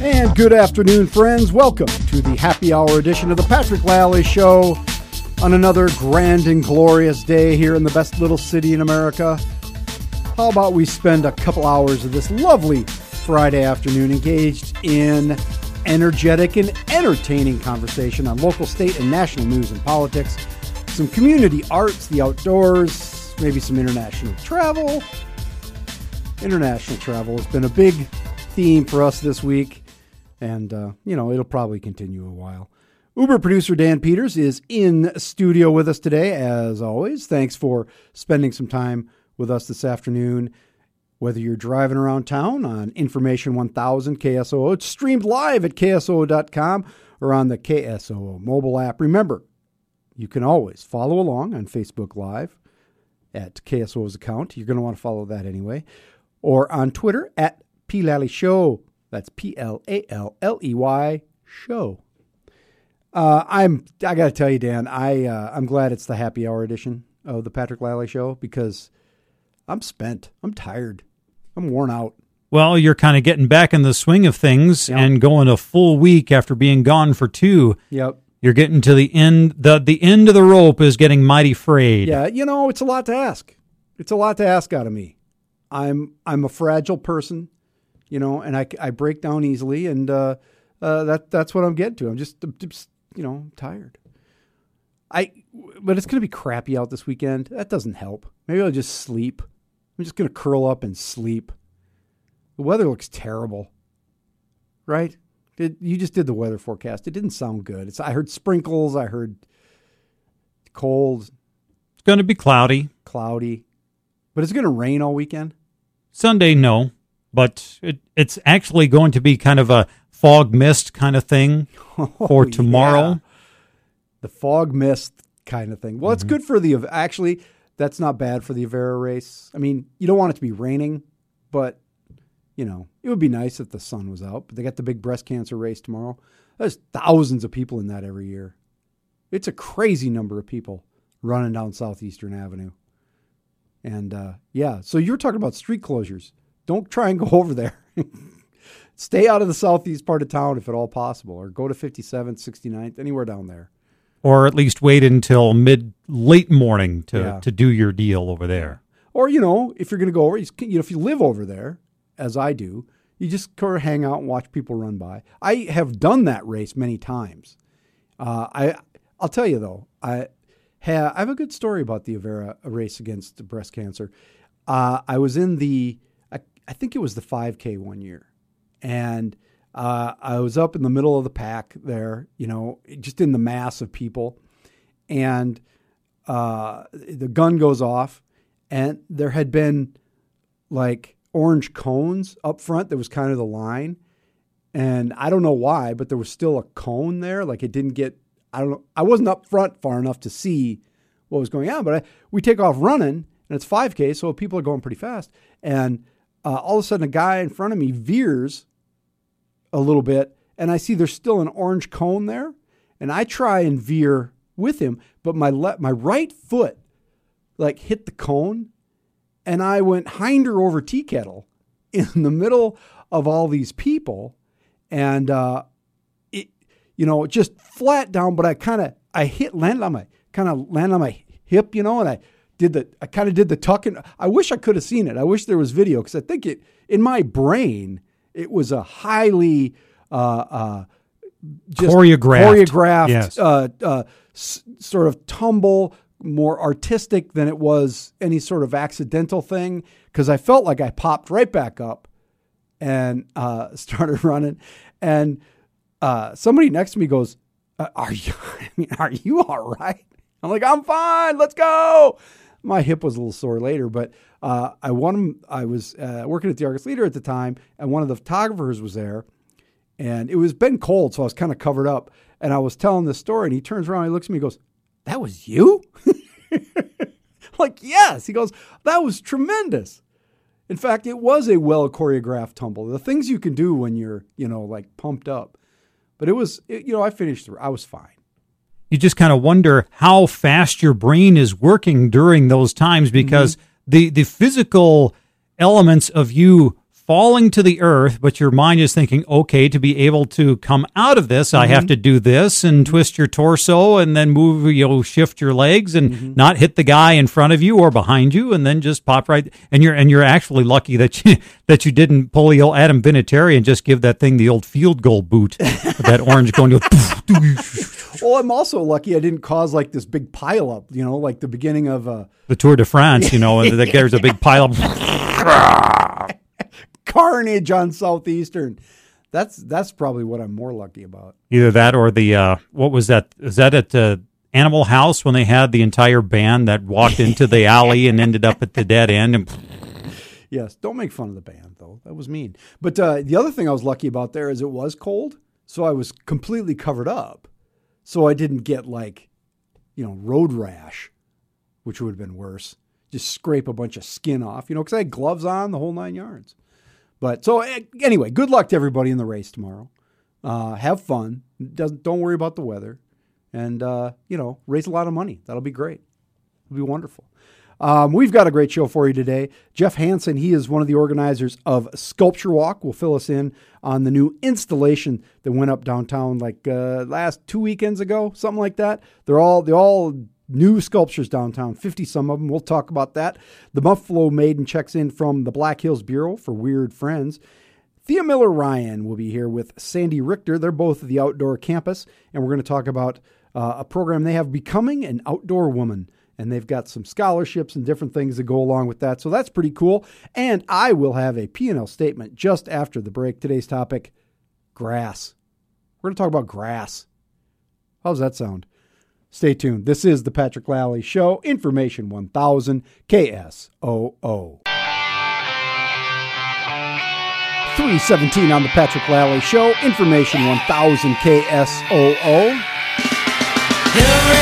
And good afternoon, friends. Welcome to the happy hour edition of the Patrick Lalley Show on another grand and glorious day here in the best little city in America. How about we spend a couple hours of this lovely Friday afternoon engaged in energetic and entertaining conversation on local, state, and national news and politics, some community arts, the outdoors, maybe some international travel. International travel has been a big theme for us this week and uh, you know it'll probably continue a while. Uber producer Dan Peters is in studio with us today, as always. Thanks for spending some time with us this afternoon. Whether you're driving around town on Information 1000 KSOO, it's streamed live at KSOO.com or on the KSOO mobile app. Remember, you can always follow along on Facebook Live at KSOO's account. You're going to want to follow that anyway. Or on Twitter at P. Show. That's P L A L L E Y show. Uh, I'm I got to tell you, Dan, I uh, I'm glad it's the happy hour edition of the Patrick Lalley show because I'm spent. I'm tired. I'm worn out. Well, you're kind of getting back in the swing of things yep. and going a full week after being gone for two. Yep. You're getting to the end. the The end of the rope is getting mighty frayed. Yeah, you know, it's a lot to ask. It's a lot to ask out of me. I'm I'm a fragile person you know, and I, I break down easily, and uh, uh, that that's what I'm getting to. I'm just, just you know tired. I but it's gonna be crappy out this weekend. That doesn't help. Maybe I'll just sleep. I'm just gonna curl up and sleep. The weather looks terrible, right? It, you just did the weather forecast. It didn't sound good. It's I heard sprinkles. I heard cold. It's going to be cloudy. Cloudy, but it's going to rain all weekend. Sunday, no but it, it's actually going to be kind of a fog mist kind of thing for oh, tomorrow. Yeah. The fog mist kind of thing. Well, mm-hmm. it's good for the actually. That's not bad for the Avera race. I mean, you don't want it to be raining, but you know, it would be nice if the sun was out. But they got the big breast cancer race tomorrow. There's thousands of people in that every year. It's a crazy number of people running down Southeastern Avenue. And uh, yeah, so you're talking about street closures don't try and go over there. Stay out of the southeast part of town if at all possible, or go to 57th, 69th, anywhere down there. Or at least wait until mid late morning to, yeah. to do your deal over there. Or you know, if you're going to go over, you know, if you live over there, as I do, you just kind of hang out and watch people run by. I have done that race many times. Uh, I I'll tell you though, I have I have a good story about the Avera race against breast cancer. Uh, I was in the I think it was the 5K one year, and uh, I was up in the middle of the pack there, you know, just in the mass of people, and uh, the gun goes off, and there had been like orange cones up front. That was kind of the line, and I don't know why, but there was still a cone there. Like it didn't get. I don't know. I wasn't up front far enough to see what was going on, but I, we take off running, and it's 5K, so people are going pretty fast, and uh, all of a sudden a guy in front of me veers a little bit and I see there's still an orange cone there and I try and veer with him but my le- my right foot like hit the cone and I went hinder over tea kettle in the middle of all these people and uh, it you know just flat down but I kind of I hit landed on my kind of landed on my hip you know and I did the I kind of did the tuck and I wish I could have seen it. I wish there was video because I think it in my brain it was a highly uh, uh, choreographed, choreographed yes. uh, uh s- sort of tumble, more artistic than it was any sort of accidental thing. Because I felt like I popped right back up and uh, started running, and uh, somebody next to me goes, "Are you? I mean, are you all right?" I'm like, "I'm fine. Let's go." My hip was a little sore later, but uh, I won. I was uh, working at the Argus Leader at the time, and one of the photographers was there, and it was been cold, so I was kind of covered up. And I was telling this story, and he turns around, he looks at me, and goes, "That was you?" like, yes. He goes, "That was tremendous." In fact, it was a well choreographed tumble. The things you can do when you're, you know, like pumped up. But it was, it, you know, I finished. I was fine you just kind of wonder how fast your brain is working during those times because mm-hmm. the the physical elements of you falling to the earth, but your mind is thinking, okay, to be able to come out of this, I have mm-hmm. to do this and mm-hmm. twist your torso and then move, you know, shift your legs and mm-hmm. not hit the guy in front of you or behind you, and then just pop right. And you're and you're actually lucky that you that you didn't pull the old Adam Vinatieri and just give that thing the old field goal boot, that orange going to Well, I'm also lucky I didn't cause like this big pile up, you know, like the beginning of uh, the Tour de France, you know, and there's a big pile of. Carnage on Southeastern. That's that's probably what I'm more lucky about. Either that or the uh, what was that? Is that at uh, Animal House when they had the entire band that walked into the alley and ended up at the dead end? And Yes, don't make fun of the band though. That was mean. But uh, the other thing I was lucky about there is it was cold, so I was completely covered up, so I didn't get like, you know, road rash, which would have been worse. Just scrape a bunch of skin off, you know, because I had gloves on the whole nine yards. But so eh, anyway, good luck to everybody in the race tomorrow. Uh, have fun. Doesn't don't worry about the weather, and uh, you know, raise a lot of money. That'll be great. It'll be wonderful. Um, we've got a great show for you today. Jeff Hansen, he is one of the organizers of Sculpture Walk, will fill us in on the new installation that went up downtown like uh, last two weekends ago, something like that. They're all they all new sculptures downtown, 50 some of them. We'll talk about that. The Buffalo Maiden checks in from the Black Hills Bureau for Weird Friends. Thea Miller Ryan will be here with Sandy Richter. They're both at the Outdoor Campus, and we're going to talk about uh, a program they have, Becoming an Outdoor Woman. And they've got some scholarships and different things that go along with that. So that's pretty cool. And I will have a P&L statement just after the break. Today's topic, grass. We're going to talk about grass. How does that sound? Stay tuned. This is the Patrick Lalley Show, Information 1000 KSOO. 317 on the Patrick Lalley Show, Information 1000 KSOO. Everybody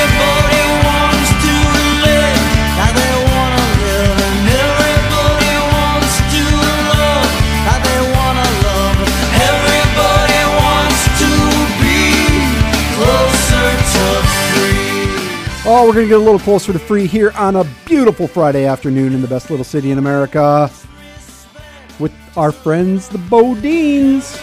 we're going to get a little closer to free here on a beautiful Friday afternoon in the best little city in America with our friends, the Bodines.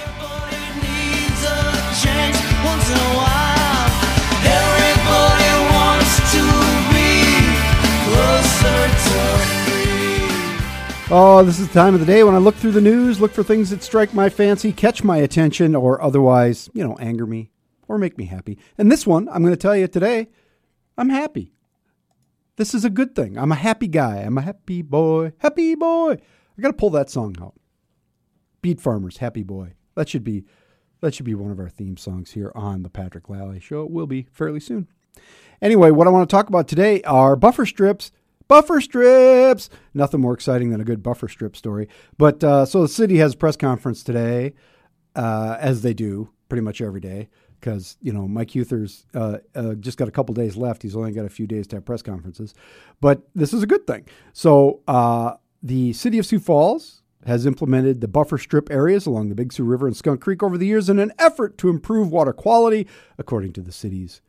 Oh, this is the time of the day when I look through the news, look for things that strike my fancy, catch my attention, or otherwise, you know, anger me or make me happy. And this one, I'm going to tell you today, I'm happy. This is a good thing. I'm a happy guy. I'm a happy boy. Happy boy. I got to pull that song out. Beat Farmers, Happy Boy. That should be that should be one of our theme songs here on the Patrick Lalley Show. It will be fairly soon. Anyway, what I want to talk about today are buffer strips. Buffer strips. Nothing more exciting than a good buffer strip story. But uh, so the city has a press conference today, uh, as they do pretty much every day, because you know Mike Huether's uh, uh, just got a couple days left. He's only got a few days to have press conferences, but this is a good thing. So uh, the city of Sioux Falls has implemented the buffer strip areas along the Big Sioux River and Skunk Creek over the years in an effort to improve water quality, according to the city's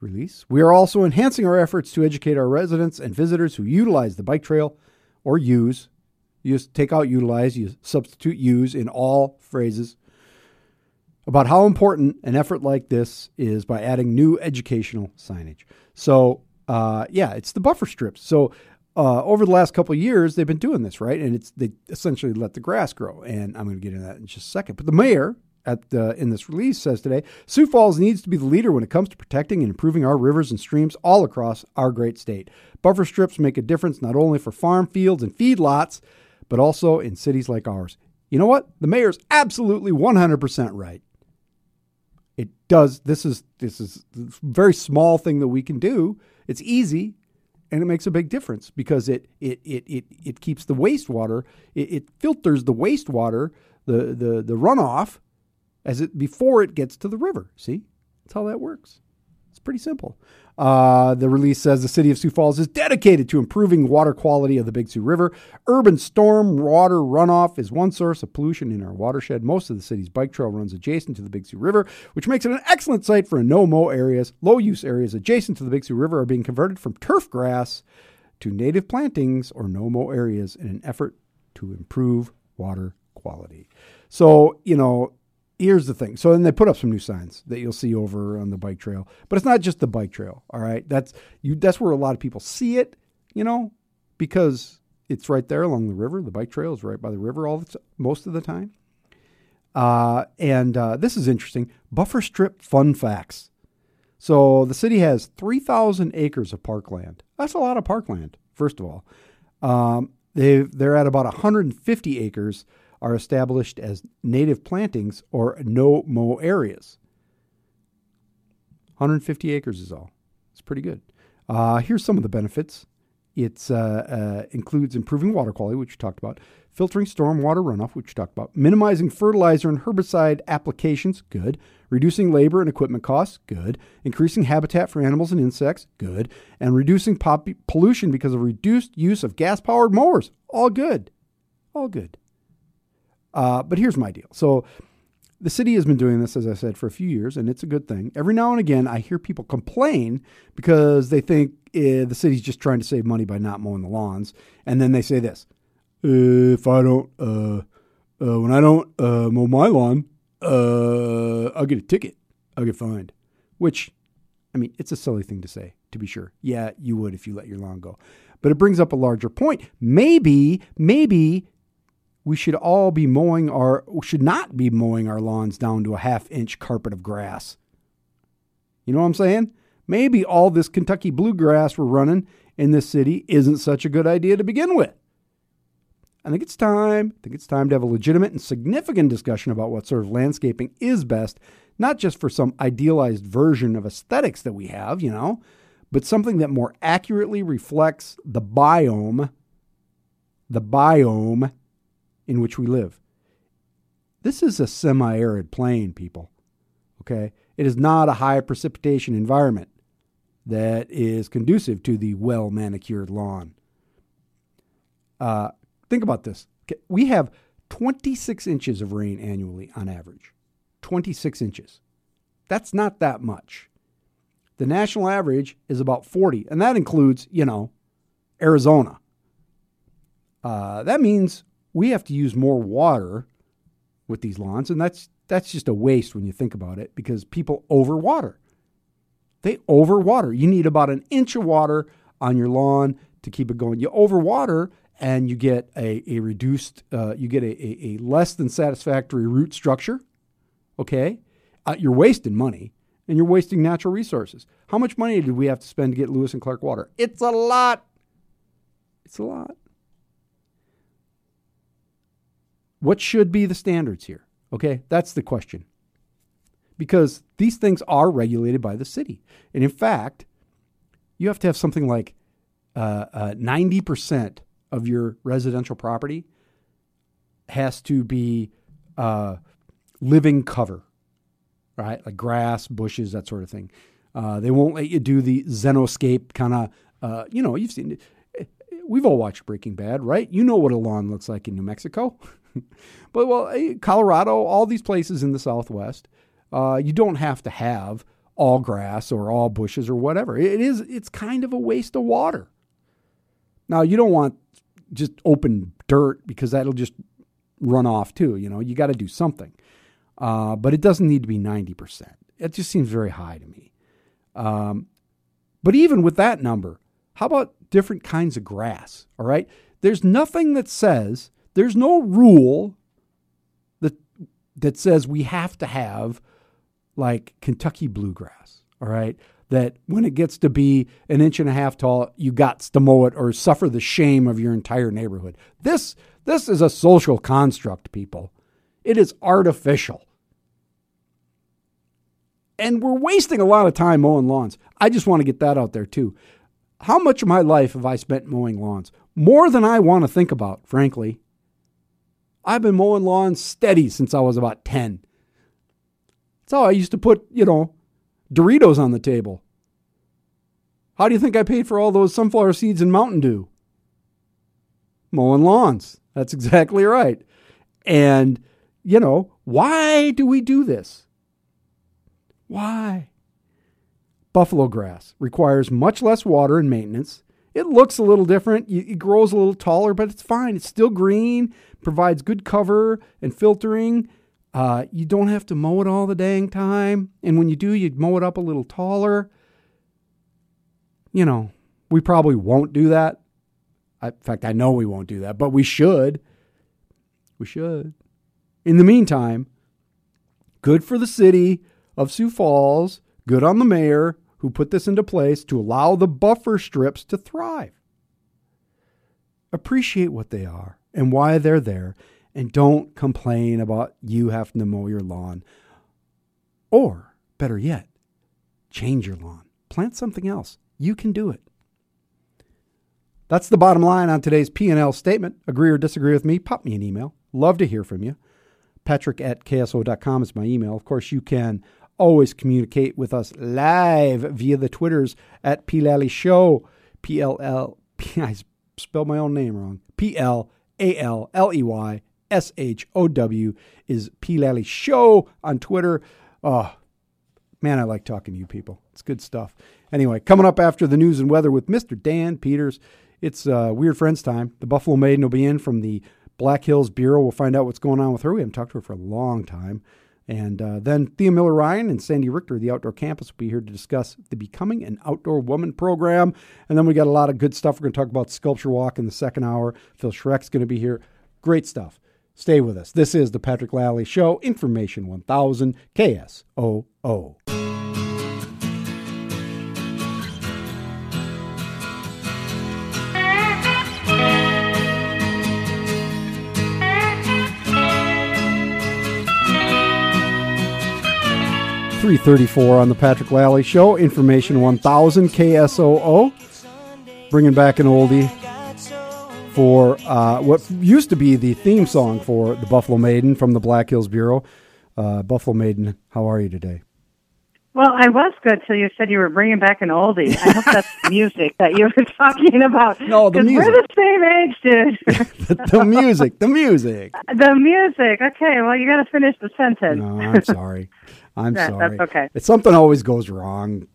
release. We are also enhancing our efforts to educate our residents and visitors who utilize the bike trail or use. You take out utilize, you substitute use in all phrases about how important an effort like this is by adding new educational signage. So, uh, yeah, it's the buffer strips. So, uh, over the last couple years, they've been doing this, right? And it's they essentially let the grass grow. And I'm going to get into that in just a second. But the mayor at the, in this release says today, Sioux Falls needs to be the leader when it comes to protecting and improving our rivers and streams all across our great state. Buffer strips make a difference not only for farm fields and feedlots, but also in cities like ours. You know what? The mayor's absolutely 100% right does this is this is a very small thing that we can do. It's easy and it makes a big difference because it it it it, it keeps the wastewater it, it filters the wastewater the, the the runoff as it before it gets to the river. See? That's how that works it's pretty simple uh, the release says the city of Sioux Falls is dedicated to improving water quality of the Big Sioux River. Urban storm water runoff is one source of pollution in our watershed. Most of the city's bike trail runs adjacent to the Big Sioux River, which makes it an excellent site for no-mow areas. Low-use areas adjacent to the Big Sioux River are being converted from turf grass to native plantings or no-mow areas in an effort to improve water quality. So, you know, here's the thing. So then they put up some new signs that you'll see over on the bike trail. But it's not just the bike trail, all right? That's you that's where a lot of people see it, you know, because it's right there along the river. The bike trail is right by the river all the t- most of the time. Uh, and uh, this is interesting. Buffer strip fun facts. So the city has 3,000 acres of parkland. That's a lot of parkland, first of all. Um, they they're at about 150 acres are established as native plantings or no mow areas. 150 acres is all. It's pretty good. Uh, here's some of the benefits. It uh, uh, includes improving water quality, which we talked about, filtering stormwater runoff, which we talked about, minimizing fertilizer and herbicide applications, good, reducing labor and equipment costs, good, increasing habitat for animals and insects, good, and reducing pop- pollution because of reduced use of gas powered mowers, all good. All good. Uh, but here's my deal. So the city has been doing this, as I said, for a few years, and it's a good thing. Every now and again, I hear people complain because they think eh, the city's just trying to save money by not mowing the lawns, and then they say this: "If I don't, uh, uh, when I don't uh, mow my lawn, uh, I'll get a ticket. I'll get fined." Which, I mean, it's a silly thing to say, to be sure. Yeah, you would if you let your lawn go, but it brings up a larger point. Maybe, maybe we should all be mowing our should not be mowing our lawns down to a half inch carpet of grass. You know what I'm saying? Maybe all this Kentucky bluegrass we're running in this city isn't such a good idea to begin with. I think it's time. I think it's time to have a legitimate and significant discussion about what sort of landscaping is best, not just for some idealized version of aesthetics that we have, you know, but something that more accurately reflects the biome, the biome in which we live. This is a semi arid plain, people. Okay? It is not a high precipitation environment that is conducive to the well manicured lawn. Uh, think about this. We have 26 inches of rain annually on average. 26 inches. That's not that much. The national average is about 40, and that includes, you know, Arizona. Uh, that means we have to use more water with these lawns, and that's that's just a waste when you think about it because people overwater. They overwater. You need about an inch of water on your lawn to keep it going. You overwater, and you get a, a reduced, uh, you get a, a, a less than satisfactory root structure. Okay, uh, you're wasting money and you're wasting natural resources. How much money did we have to spend to get Lewis and Clark water? It's a lot. It's a lot. What should be the standards here? Okay, that's the question. Because these things are regulated by the city. And in fact, you have to have something like uh, uh, 90% of your residential property has to be uh, living cover, right? Like grass, bushes, that sort of thing. Uh, they won't let you do the xeriscape kind of, uh, you know, you've seen. We've all watched Breaking Bad, right? You know what a lawn looks like in New Mexico. but, well, eh, Colorado, all these places in the Southwest, uh, you don't have to have all grass or all bushes or whatever. It is, it's kind of a waste of water. Now, you don't want just open dirt because that'll just run off too. You know, you got to do something. Uh, but it doesn't need to be 90%. It just seems very high to me. Um, but even with that number, how about different kinds of grass? All right. There's nothing that says, there's no rule that, that says we have to have like Kentucky bluegrass. All right. That when it gets to be an inch and a half tall, you got to mow it or suffer the shame of your entire neighborhood. This, this is a social construct, people. It is artificial. And we're wasting a lot of time mowing lawns. I just want to get that out there too. How much of my life have I spent mowing lawns? More than I want to think about, frankly. I've been mowing lawns steady since I was about 10. That's how I used to put, you know, Doritos on the table. How do you think I paid for all those sunflower seeds and Mountain Dew? Mowing lawns. That's exactly right. And, you know, why do we do this? Why? Buffalo grass requires much less water and maintenance. It looks a little different. It grows a little taller, but it's fine. It's still green, provides good cover and filtering. Uh, you don't have to mow it all the dang time. And when you do, you mow it up a little taller. You know, we probably won't do that. I, in fact, I know we won't do that, but we should. We should. In the meantime, good for the city of Sioux Falls, good on the mayor who put this into place to allow the buffer strips to thrive. Appreciate what they are and why they're there, and don't complain about you having to mow your lawn. Or, better yet, change your lawn. Plant something else. You can do it. That's the bottom line on today's P&L statement. Agree or disagree with me, pop me an email. Love to hear from you. Patrick at KSOO.com is my email. Of course, you can always communicate with us live via the Twitters at P Lalley Show. P L L P I spelled my own name wrong. P L A L L E Y S H O W is P Lalley Show on Twitter. Oh, man, I like talking to you people. It's good stuff. Anyway, coming up after the news and weather with Mr. Dan Peters. It's uh, Weird Friends time. The Buffalo Maiden will be in from the Black Hills Bureau. We'll find out what's going on with her. We haven't talked to her for a long time. And uh, then Thea Miller Ryan and Sandy Richter, the Outdoor Campus, will be here to discuss the Becoming an Outdoor Woman program. And then we got a lot of good stuff. We're going to talk about Sculpture Walk in the second hour. Phil Schreck's going to be here. Great stuff. Stay with us. This is the Patrick Lalley Show, Information 1000 KSOO. Three thirty-four on the Patrick Lalley Show. Information one thousand KSOO. Bringing back an oldie for uh, what used to be the theme song for the Buffalo Maiden from the Black Hills Bureau. Uh, Buffalo Maiden, how are you today? Well, I was good till you said you were bringing back an oldie. I hope that's music that you were talking about. No, the music. We're the same age, dude. the, the music, the music. the music. Okay, well, you got to finish the sentence. No, I'm sorry. I'm That- sorry. that's okay. It's something always goes wrong.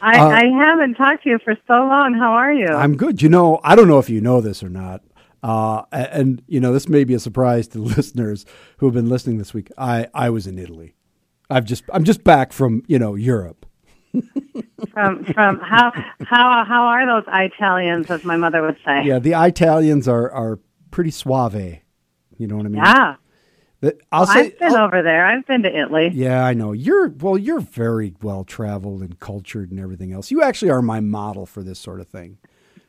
I, Uh, I haven't talked to you for so long. How are you? I'm good. You know, I don't know if you know this or not. Uh, and, you know, this may be a surprise to listeners who have been listening this week. I, I was in Italy. I've just I'm just back from you know Europe. from from how how how are those Italians, as my mother would say? Yeah, the Italians are are pretty suave. You know what I mean? Yeah. I'll say. I've been I'll- over there. I've been to Italy. yeah, I know. You're well. You're very well traveled and cultured and everything else. You actually are my model for this sort of thing.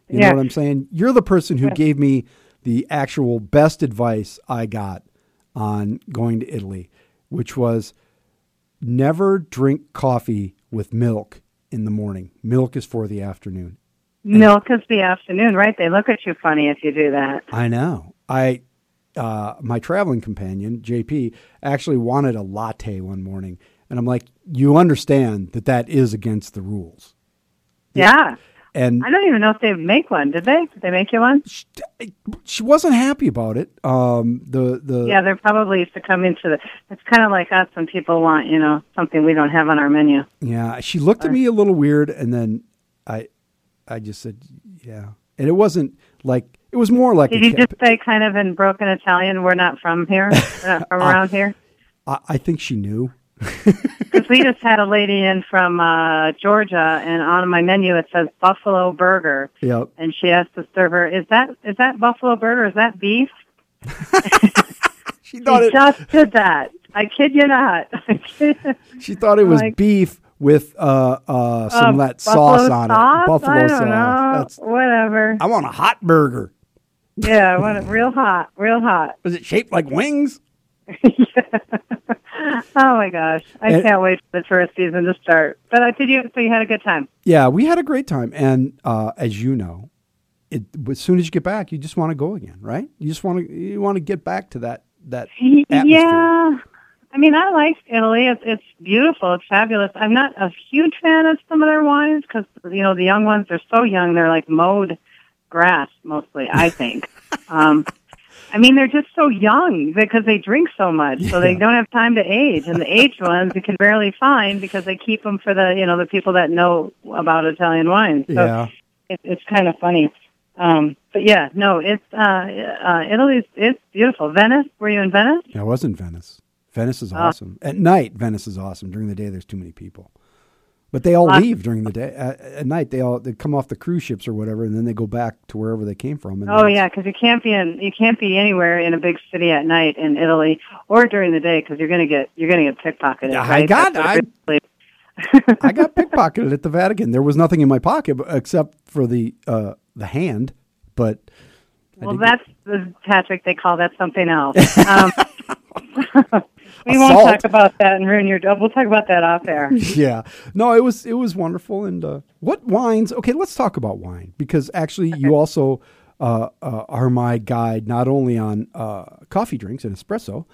You Yeah. know what I'm saying? You're the person who gave me the actual best advice I got on going to Italy, which was never drink coffee with milk in the morning. Milk is for the afternoon. Milk is the afternoon, right? They look at you funny if you do that. I know. I uh, my traveling companion JP actually wanted a latte one morning, and I'm like, you understand that that is against the rules. Yeah. And I don't even know if they make one. Did they? Did they make you one? she, she wasn't happy about it. Um, the the Yeah, they're probably used to come into the. It's kind of like us when people want, you know, something we don't have on our menu. yeah, she looked at me a little weird, and then I I just said, yeah, and it wasn't like it was more like Did you just say kind of in broken Italian, "We're not from here, we're not from around here"? I, I think she knew. Because we just had a lady in from uh Georgia, and on my menu it says buffalo burger, Yep. and she asked the server, "Is that is that buffalo burger? Is that beef?" She thought She it. just did that. I kid you not. She thought it was like- beef with uh uh some Uh, of that sauce on sauce? it. Buffalo I sauce. Know. That's Whatever. I want a hot burger. Yeah, I want it real hot, real hot. Was it shaped like wings? Oh my gosh, I And- can't wait for the tourist season to start. But I did you? So you had a good time? Yeah, we had a great time, and uh, as you know, it as soon as you get back, you just want to go again, right? You just want to you want to get back to that that atmosphere. Yeah. I mean, I like Italy. It's it's beautiful. It's fabulous. I'm not a huge fan of some of their wines because you know the young ones they're so young. They're like mowed grass mostly. I think. um, I mean, they're just so young because they drink so much, so they don't have time to age. And the aged ones you can barely find because they keep them for the you know the people that know about Italian wines. So Yeah, it, it's kind of funny. Um, but yeah, no, it's uh, uh, Italy's it's beautiful. Venice, were you in Venice? I was in Venice. Venice is awesome. At night, Venice is awesome. During the day, there's too many people. But they all leave during the day. At, at night, they all they come off the cruise ships or whatever, and then they go back to wherever they came from. And Oh yeah, because you can't be in you can't be anywhere in a big city at night in Italy or during the day because you're gonna get you're gonna get pickpocketed. I right? got- I- I got pickpocketed at the Vatican. There was nothing in my pocket except for the uh, the hand. But well, did get- that's the Patrick. They call that something else. Um, we won't talk about that and ruin your. We'll talk about that off air. yeah. No, it was it was wonderful. And uh, what wines? Okay, let's talk about wine because actually you also uh, uh, are my guide not only on uh, coffee drinks and espresso,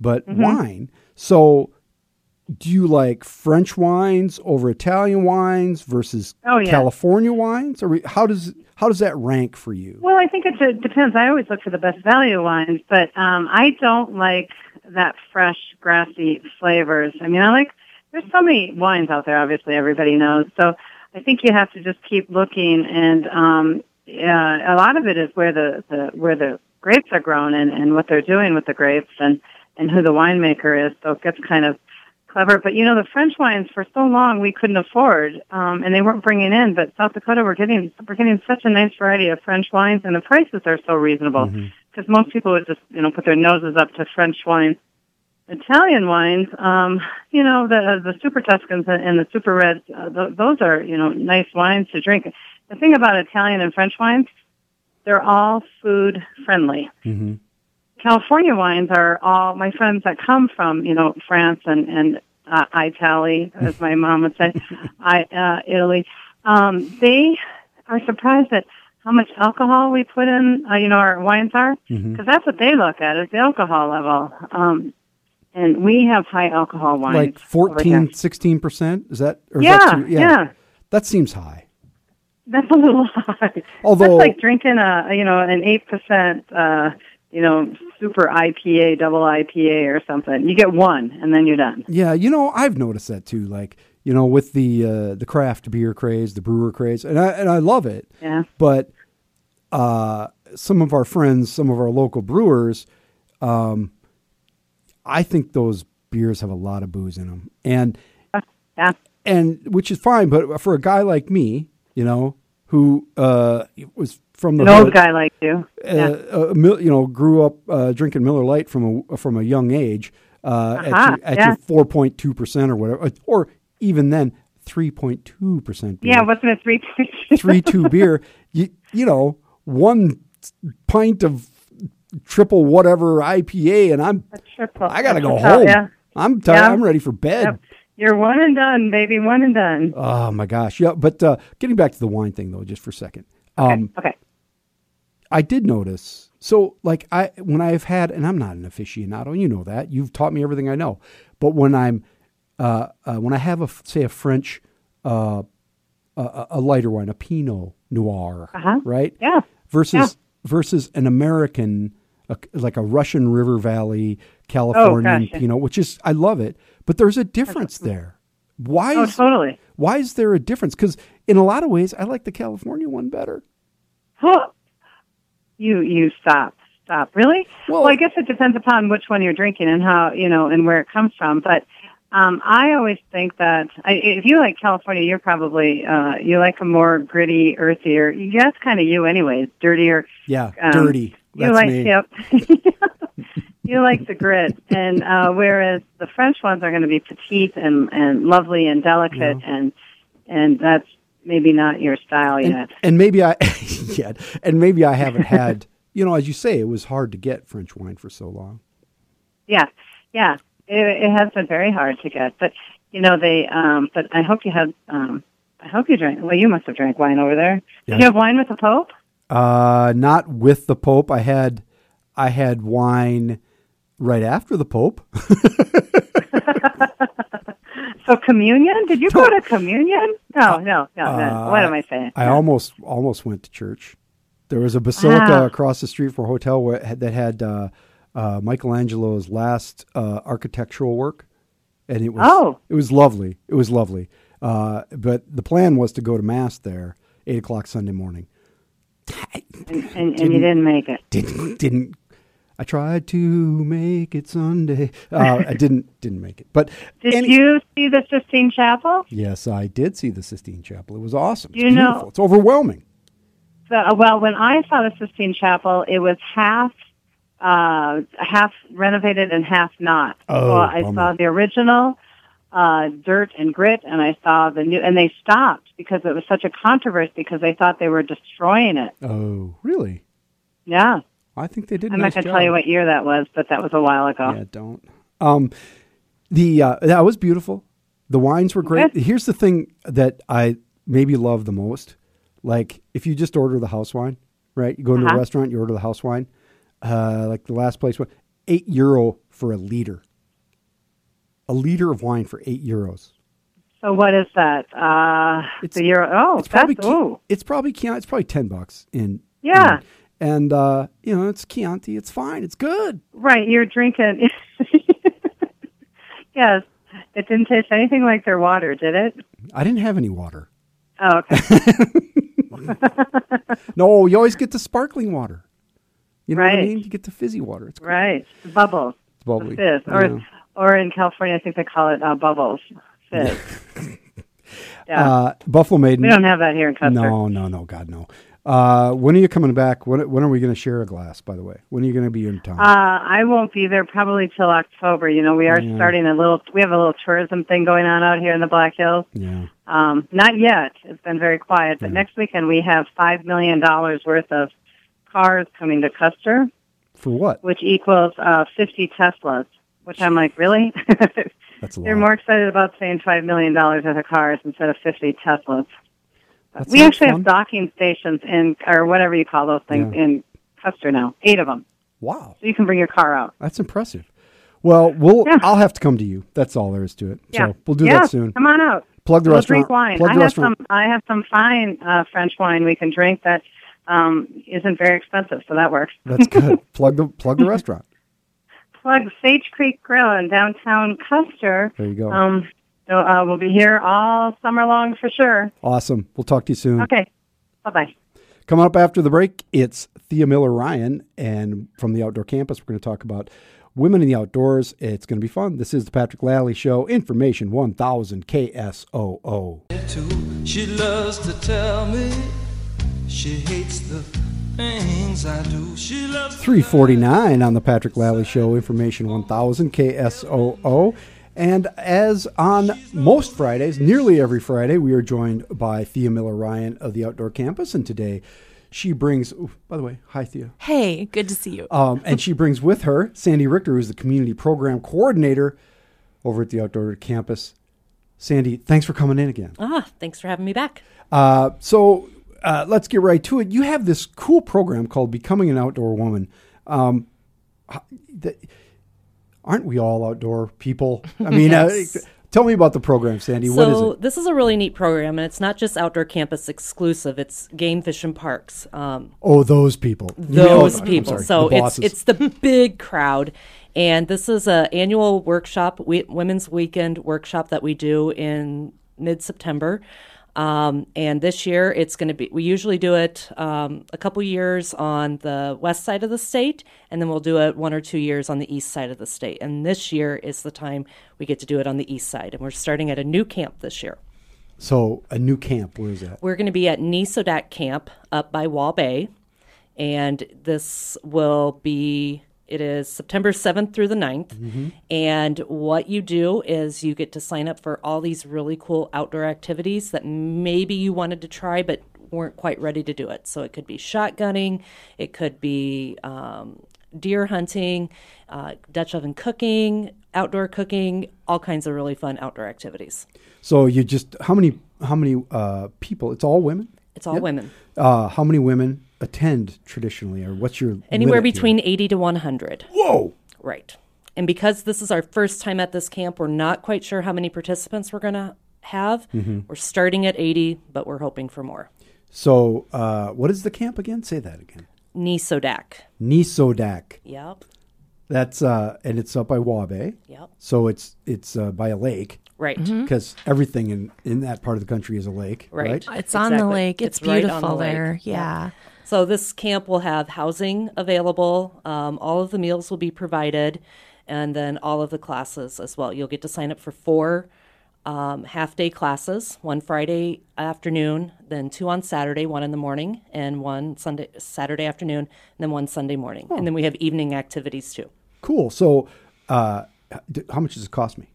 but Mm-hmm. wine. So. Do you like French wines over Italian wines versus Oh, yeah. California wines, or how does how does that rank for you? Well, I think it depends. I always look for the best value wines, but um, I don't like that fresh, grassy flavors. I mean, I like. There's so many wines out there. Obviously, everybody knows. So I think you have to just keep looking, and um, yeah, a lot of it is where the, the where the grapes are grown and, and what they're doing with the grapes, and and who the winemaker is. So it gets kind of clever. But you know, the French wines for so long we couldn't afford, um, and they weren't bringing in. But South Dakota, we're getting we're getting such a nice variety of French wines, and the prices are so reasonable because most people would just you know put their noses up to French wines. Italian wines, um, you know, the the Super Tuscans and the Super Reds, uh, th- those are you know nice wines to drink. The thing about Italian and French wines, they're all food friendly. hmm California wines are all my friends that come from, you know, France and and uh, Italy, as my mom would say, I uh, Italy. Um, they are surprised at how much alcohol we put in, uh, you know, our wines are, because that's what they look at is the alcohol level. Um, and we have high alcohol wines. Like over here. 14, 16 percent? Is that? Or is Yeah, that too, yeah, That seems high. That's a little high. Although- that's like drinking a you know an eight percent uh you know super IPA, double IPA or something. You get one and then you're done. Yeah, you know, I've noticed that too. Like, you know, with the uh, the craft beer craze, the brewer craze, and I and I love it. Yeah. But uh, some of our friends, some of our local brewers, um, I think those beers have a lot of booze in them, and Yeah. and which is fine. But for a guy like me, you know, who uh, was from the An old guy like you. uh, Yeah. uh, you know, grew up uh, drinking Miller Lite from a from a young age uh, at, Uh-huh, your, at yeah. your four point two percent or whatever, or even then three point two percent. Yeah, wasn't it three three two beer? You you know, one pint of triple whatever IPA, and I'm triple. I gotta go home. Yeah. I'm tired. Yeah. I'm ready for bed. Yep. You're one and done, baby. One and done. Oh my gosh, yeah. But uh, getting back to the wine thing though, just for a second. Um, okay. I did notice. So, like, I when I've had, and I'm not an aficionado, you know that. You've taught me everything I know. But when I'm, uh, uh, when I have a say a French, uh, a, a lighter wine, a Pinot Noir, Uh-huh. right? Yeah. Versus Yeah. versus an American, like a Russian River Valley Californian Oh. Pinot, which is I love it, but there's a difference there. Why Oh, is totally. why is there a difference? Because in a lot of ways, I like the California one better. Huh. You you stop stop really. Well- Well, I guess it depends upon which one you're drinking and how you know and where it comes from. But um, I always think that I, if you like California, you're probably uh, you like a more gritty, earthier. That's kind of you, anyways. Dirtier. Yeah, Um, dirty. you like me. yep. you like the grit, and uh, whereas the French ones are going to be petite and and lovely and delicate, and and that's maybe not your style and, yet. and maybe I, yeah, and maybe I haven't had, you know, as you say, it was hard to get French wine for so long. Yeah, yeah. It, it has been very hard to get, but you know they. Um, but I hope you had. Um, I hope you drank. Well, you must have drank wine over there. Yeah. Did you have wine with the Pope? Uh, not with the Pope. I had, I had wine right after the Pope. So communion? Did you go to communion? No, no, no. no. Uh, What am I saying? I No. almost almost went to church. There was a basilica Wow. across the street from a hotel where, that had uh, uh, Michelangelo's last uh, architectural work, and it was Oh. it was lovely. It was lovely. Uh, but the plan was to go to mass there eight o'clock Sunday morning. And, and, and you didn't make it. Didn't didn't. I tried to make it Sunday. Uh, I didn't didn't make it. But Did any- you see the Sistine Chapel? Yes, I did see the Sistine Chapel. It was awesome. It's You know- It's overwhelming. So, uh, well, when I saw the Sistine Chapel, it was half uh, half renovated and half not. Oh, so I bummer. saw the original uh, dirt and grit, and I saw the new, and they stopped because it was such a controversy because they thought they were destroying it. Oh, really? Yeah, I think they did. I'm nice not going to tell you what year that was, but that was a while ago. Yeah, don't. Um, the uh, that was beautiful. The wines were great. Good. Here's the thing that I maybe love the most. Like if you just order the house wine, right? You go into a Uh-huh. restaurant, you order the house wine. Uh, like the last place, was eight euro for a liter. A liter of wine for eight euros. So what is that? Uh, It's- the euro. Oh, it's probably ooh. it's probably Chianti. It's probably ten bucks in Yeah. in- and uh, you know it's Chianti. It's fine. It's good. Right, you're drinking. yes, it didn't taste anything like their water, did it? I didn't have any water. Oh, okay. No, you always get the sparkling water. You know what I Right. mean? You get the fizzy water. It's, right, bubbles, it's bubbly. fizz, or Yeah. or in California, I think they call it uh, bubbles, fizz. yeah, Uh, Buffalo Maiden. we don't have that here in Custer. no, no, no, God, no. Uh, when are you coming back? When, when are we going to share a glass? By the way, when are you going to be in town? Uh, I won't be there probably till October. You know, we are Yeah. starting a little. We have a little tourism thing going on out here in the Black Hills. yeah. Um, not yet. It's been very quiet. But next weekend we have five million dollars worth of cars coming to Custer. For what? which equals uh, 50 Teslas. Which I'm like, really? That's a lot. They're more excited about saying five million dollars worth of cars instead of 50 Teslas. That we actually fun. have docking stations in, or whatever you call those things, Yeah. in Custer now. Eight of them, Wow, so you can bring your car out. that's impressive. Well, we'll. Yeah. I'll have to come to you. That's all there is to it. Yeah, So we'll do yeah, that soon. Come on out. Plug the we'll restaurant. drink wine. Plug I the have restaurant. some. I have some fine uh, French wine we can drink that um, isn't very expensive, so that works. That's good. plug the plug the restaurant. Plug Sage Creek Grill in downtown Custer. There you go. Um, so uh, we'll be here all summer long for sure. awesome. We'll talk to you soon. Okay. Bye bye. Coming up after the break, it's Thea Miller Ryan, and from the Outdoor Campus, we're going to talk about women in the outdoors. It's going to be fun. This is the Patrick Lalley Show. Information 1000 KSOO. She loves to tell me she hates the things I do. She loves 349 on the Patrick Lalley Show, Information 1000 KSOO. And as on most Fridays, nearly every Friday, we are joined by Thea Miller Ryan of the Outdoor Campus. And today she brings, ooh, by the way, hi Thea. Hey, good to see you. Um, and she brings with her Sandy Richter, who's the community program coordinator over at the Outdoor Campus. Sandy, thanks for coming in again. ah, thanks for having me back. Uh, so uh, let's get right to it. You have this cool program called Becoming an Outdoor Woman. Um, aren't we all outdoor people? I mean, Yes. uh, tell me about the program, Sandy. what is so it? this is a really neat program, and it's not just outdoor campus exclusive. It's game fish and parks. Um, Oh, those people. Those oh, people. sorry, so it's it's the big crowd, and this is a annual workshop, we, women's weekend workshop that we do in mid September. Um, and this year it's going to be, we usually do it um, a couple years on the west side of the state, and then we'll do it one or two years on the east side of the state. And this year is the time we get to do it on the east side. And we're starting at a new camp this year. so a new camp. Where is that? We're going to be at NeSoDak Camp up by Waubay, and this will be. It is September 7th through the 9th. And what you do is you get to sign up for all these really cool outdoor activities that maybe you wanted to try but weren't quite ready to do it. So it could be shotgunning, it could be um, deer hunting, uh, Dutch oven cooking, outdoor cooking, all kinds of really fun outdoor activities. So you just how many how many uh, people? It's all women. It's all Yep. women. Uh, how many women attend traditionally, or what's your Anywhere limit here? between 80 to 100. Whoa! Right. And because this is our first time at this camp, we're not quite sure how many participants we're going to have. Mm-hmm. We're starting at 80, but we're hoping for more. So uh, what is the camp again? Say that again. NeSoDak. NeSoDak. Yep. That's uh, and it's up by Waubay. Yep. So it's it's uh, by a lake. Right. because everything in, in that part of the country is a lake, Right. right? It's on the lake. It's, It's right the beautiful lake. there. Yeah. Yeah. So this camp will have housing available. Um, all of the meals will be provided, and then all of the classes as well. You'll get to sign up for four um, half-day classes: one Friday afternoon, then two on Saturday, one in the morning, and one Sunday Saturday afternoon, and then one Sunday morning. And then we have evening activities too. Cool. So, uh, how much does it cost me?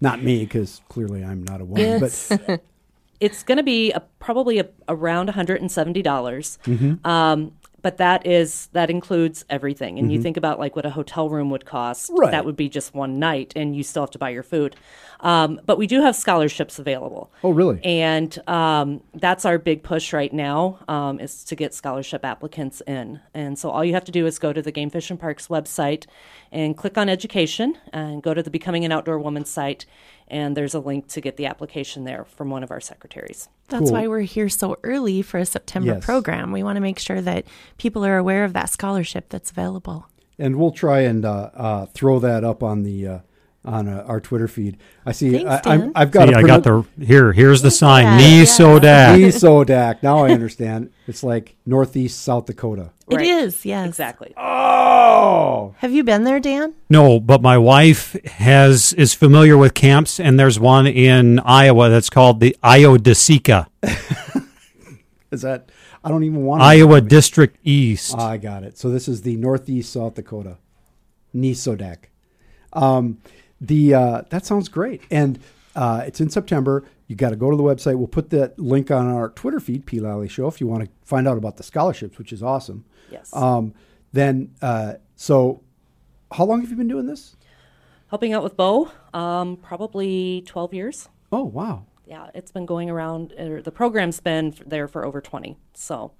Not me, because clearly I'm not a woman. It's but it's going to be a, probably a, around $170 Mm-hmm. um, but that is that includes everything and you think about like what a hotel room would cost Mm-hmm. Right. that would be just one night and you still have to buy your food um, but we do have scholarships available Oh, really? and um, that's our big push right now um, is to get scholarship applicants in and so all you have to do is go to the game fish and parks website and click on education and go to the becoming an outdoor woman site and there's a link to get the application there from one of our secretaries That's Cool. why we're here so early for a September Yes. program. We want to make sure that people are aware of that scholarship that's available. and we'll try and uh, uh, throw that up on the uh, on uh, our Twitter feed. I see. Thanks, I, I'm, I've got. See, a I got the here. Here's the sign. Yeah, Knee yeah. Sodak. Sodak. Now I understand. It's like northeast South Dakota. It Right. is, yes. exactly Oh, Have you been there, Dan? No, but my wife has is familiar with camps, and there's one in Iowa that's called the Iodesica, is that? I don't even want. Iowa District East. Ah, I got it. So this is the northeast South Dakota, NeSoDak. Um, the uh, that sounds great, and uh, it's in September. You got to go to the website. We'll put that link on our Twitter feed, P Lalley Show, if you want to find out about the scholarships, which is awesome. yes Um, then, uh, so how long have you been doing this? helping out with bo um, probably 12 years Oh, wow. yeah it's been going around er, the program's been there for over 20 so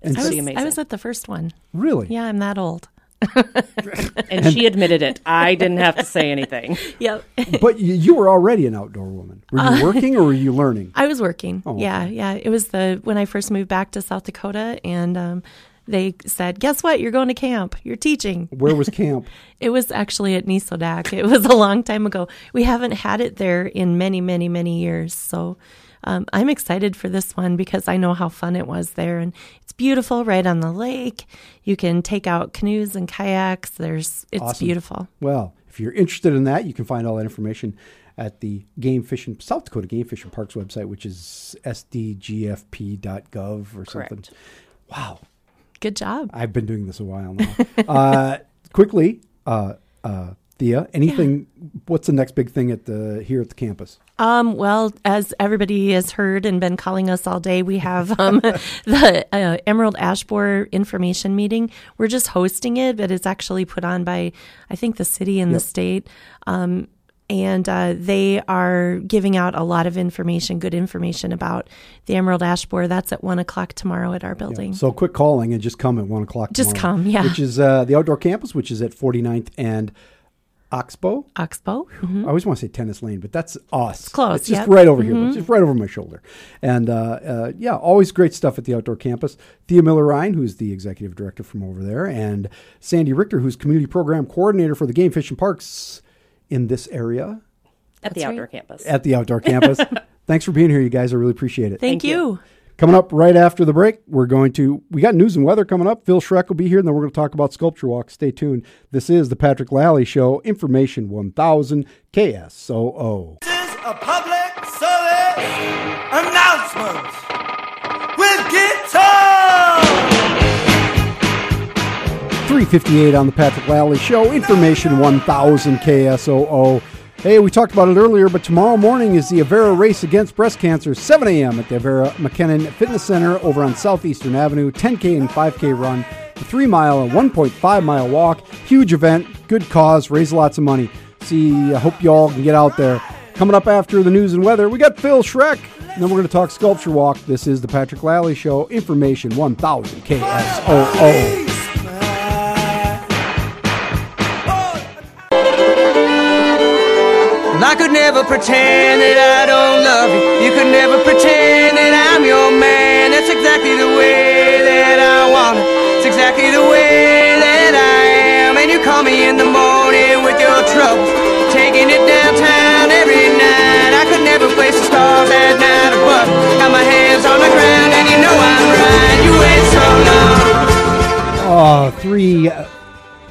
it's And I pretty was, amazing I was at the first one. Really? Yeah, I'm that old. and she admitted it i didn't have to say anything Yep. But you, you were already an outdoor woman. Were Uh, you working or were you learning? I was working. Oh, Yeah, yeah. It was the when I first moved back to South Dakota, and um, they said, "Guess what? You're going to camp. You're teaching." Where was camp? It was actually at NeSoDak. It was a long time ago. We haven't had it there in many, many, many years. So um, I'm excited for this one because I know how fun it was there, and it's beautiful right on the lake. You can take out canoes and kayaks. There's it's Awesome. beautiful. Well, if you're interested in that, you can find all that information at the Game Fish and South Dakota Game Fish and Parks website, which is sdgfp.gov or something. Wow, Good job. I've been doing this a while now. uh, quickly, uh, uh, Thea, anything? What's the next big thing at the here at the campus? Um, well, as everybody has heard and been calling us all day, we have um, the uh, Emerald Ash Borer information meeting. We're just hosting it, but it's actually put on by, I think, the city and the state. Um, and uh, they are giving out a lot of information, good information about the Emerald Ash Borer. That's at one o'clock tomorrow at our building. So quick calling and just come at one o'clock. Just tomorrow, come, yeah. Which is uh, the outdoor campus, which is at 49th and Oxbow. Oxbow. I always want to say Tennis Lane, but that's us. It's close, It's just yep. Mm-hmm. right over here. It's just right over my shoulder. And uh, uh, yeah, always great stuff at the outdoor campus. Thea Miller Ryan, who's the executive director from over there, and Sandy Richter, who's community program coordinator for the Game Fish and Parks in this area at the outdoor right. campus. at the outdoor campus. Thanks for being here, you guys. I really appreciate it. Thank, Thank you. you. Coming up right after the break, we're going to we got news and weather coming up. Phil Schreck will be here, and then we're going to talk about sculpture walk. Stay tuned. This is the Patrick Lalley Show. Information one thousand KSOO. This is a public service announcement with guitar. 358 on the Patrick Lalley Show. Information 1000 KSOO. Hey, we talked about it earlier, but tomorrow morning is the Avera Race Against Breast Cancer, 7 a.m. at the Avera McKennan Fitness Center over on Southeastern Avenue. 10K and 5K run, a 3 mile and 1.5 mile walk. Huge event, good cause, raise lots of money. See, I hope you all can get out there. Coming up after the news and weather, we got Phil Schreck. And then we're going to talk sculpture walk. This is the Patrick Lalley Show. Information 1000 KSOO. I could never pretend that I don't love you. You could never pretend that I'm your man. That's exactly the way that I want it. It's exactly the way that I am. And you call me in the morning with your troubles, taking it downtown every night. I every place to starve at night. But got my hands on the ground, and you know I'm right. You wait so long. Uh, three uh,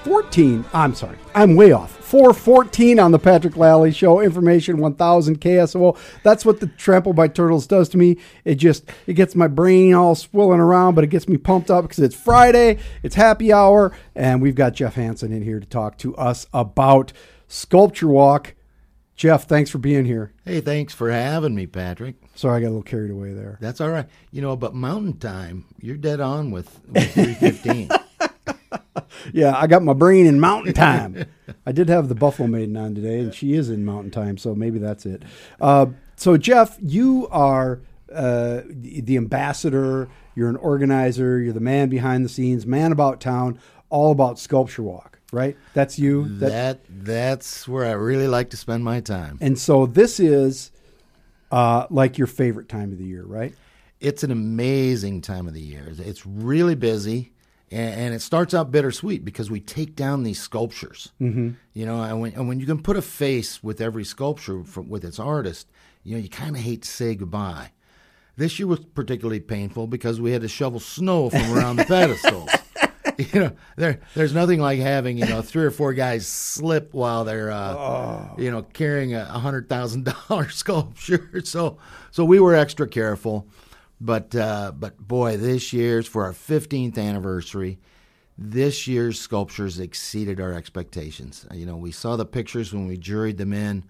fourteen. I'm sorry, I'm way off. Four fourteen on the Patrick Lalley Show. Information one thousand KSO. That's what the Trample by Turtles does to me. It just it gets my brain all swilling around, but it gets me pumped up because it's Friday. It's happy hour, and we've got Jeff Hansen in here to talk to us about Sculpture Walk. Jeff, thanks for being here. Hey, thanks for having me, Patrick. Sorry, I got a little carried away there. That's all right. You know, but Mountain Time, you're dead on with, with 315. Yeah, I got my brain in mountain time. I did have the Buffalo Maiden on today, and she is in mountain time, so maybe that's it. Uh, so, Jeff, you are uh, the ambassador. You're an organizer. You're the man behind the scenes, man about town, all about Sculpture Walk, right? That's you. That- that that's where I really like to spend my time. and so this is uh, like your favorite time of the year, right? It's an amazing time of the year. It's really busy, and, and it starts out bittersweet because we take down these sculptures. Mm-hmm. You know, and when, and when you can put a face with every sculpture from, with its artist, you know, you kind of hate to say goodbye. This year was particularly painful because we had to shovel snow from around the pedestals. You know, there there's nothing like having you know three or four guys slip while they're uh, you know carrying a hundred thousand dollar sculpture. So so we were extra careful, but uh, but boy, this year's for our 15th anniversary. This year's sculptures exceeded our expectations. You know, we saw the pictures when we juried them in.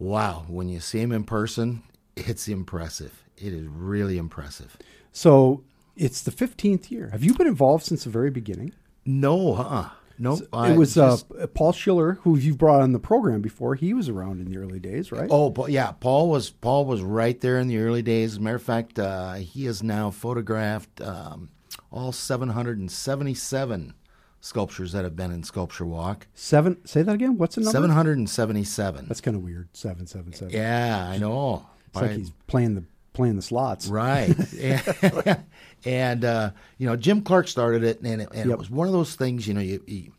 Wow, when you see them in person, it's impressive. It is really impressive. So it's the 15th year. Have you been involved since the very beginning? No, huh? No, it was uh, Paul Schiller, who you've brought on the program before. He was around in the early days, right? Oh, but yeah, Paul was Paul was right there in the early days. As a matter of fact, uh, he has now photographed um, all 777 sculptures that have been in Sculpture Walk. Seven. Say that again. What's the number? 777. That's kind of weird. Seven, seven, seven. yeah, I know. It's like he's playing the playing the slots. Right. and uh, you know, Jim Clark started it, and, it, and Yep. it was one of those things, you know, you, you,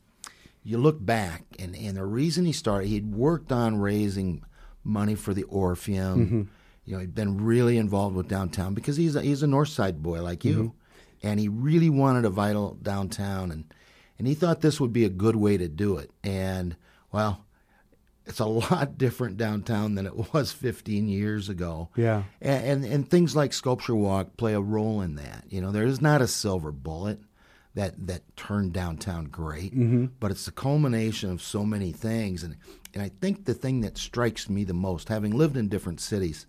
you look back, and, and the reason he started, he'd worked on raising money for the Orpheum. Mm-hmm. You know, he'd been really involved with downtown because he's a, he's a North Side boy like you. Mm-hmm. And he really wanted a vital downtown, and, and he thought this would be a good way to do it. And, well, it's a lot different downtown than it was 15 years ago. Yeah. And, and and things like Sculpture Walk play a role in that. You know, there is not a silver bullet that that turned downtown great, but it's the culmination of so many things. And and I think the thing that strikes me the most, having lived in different cities,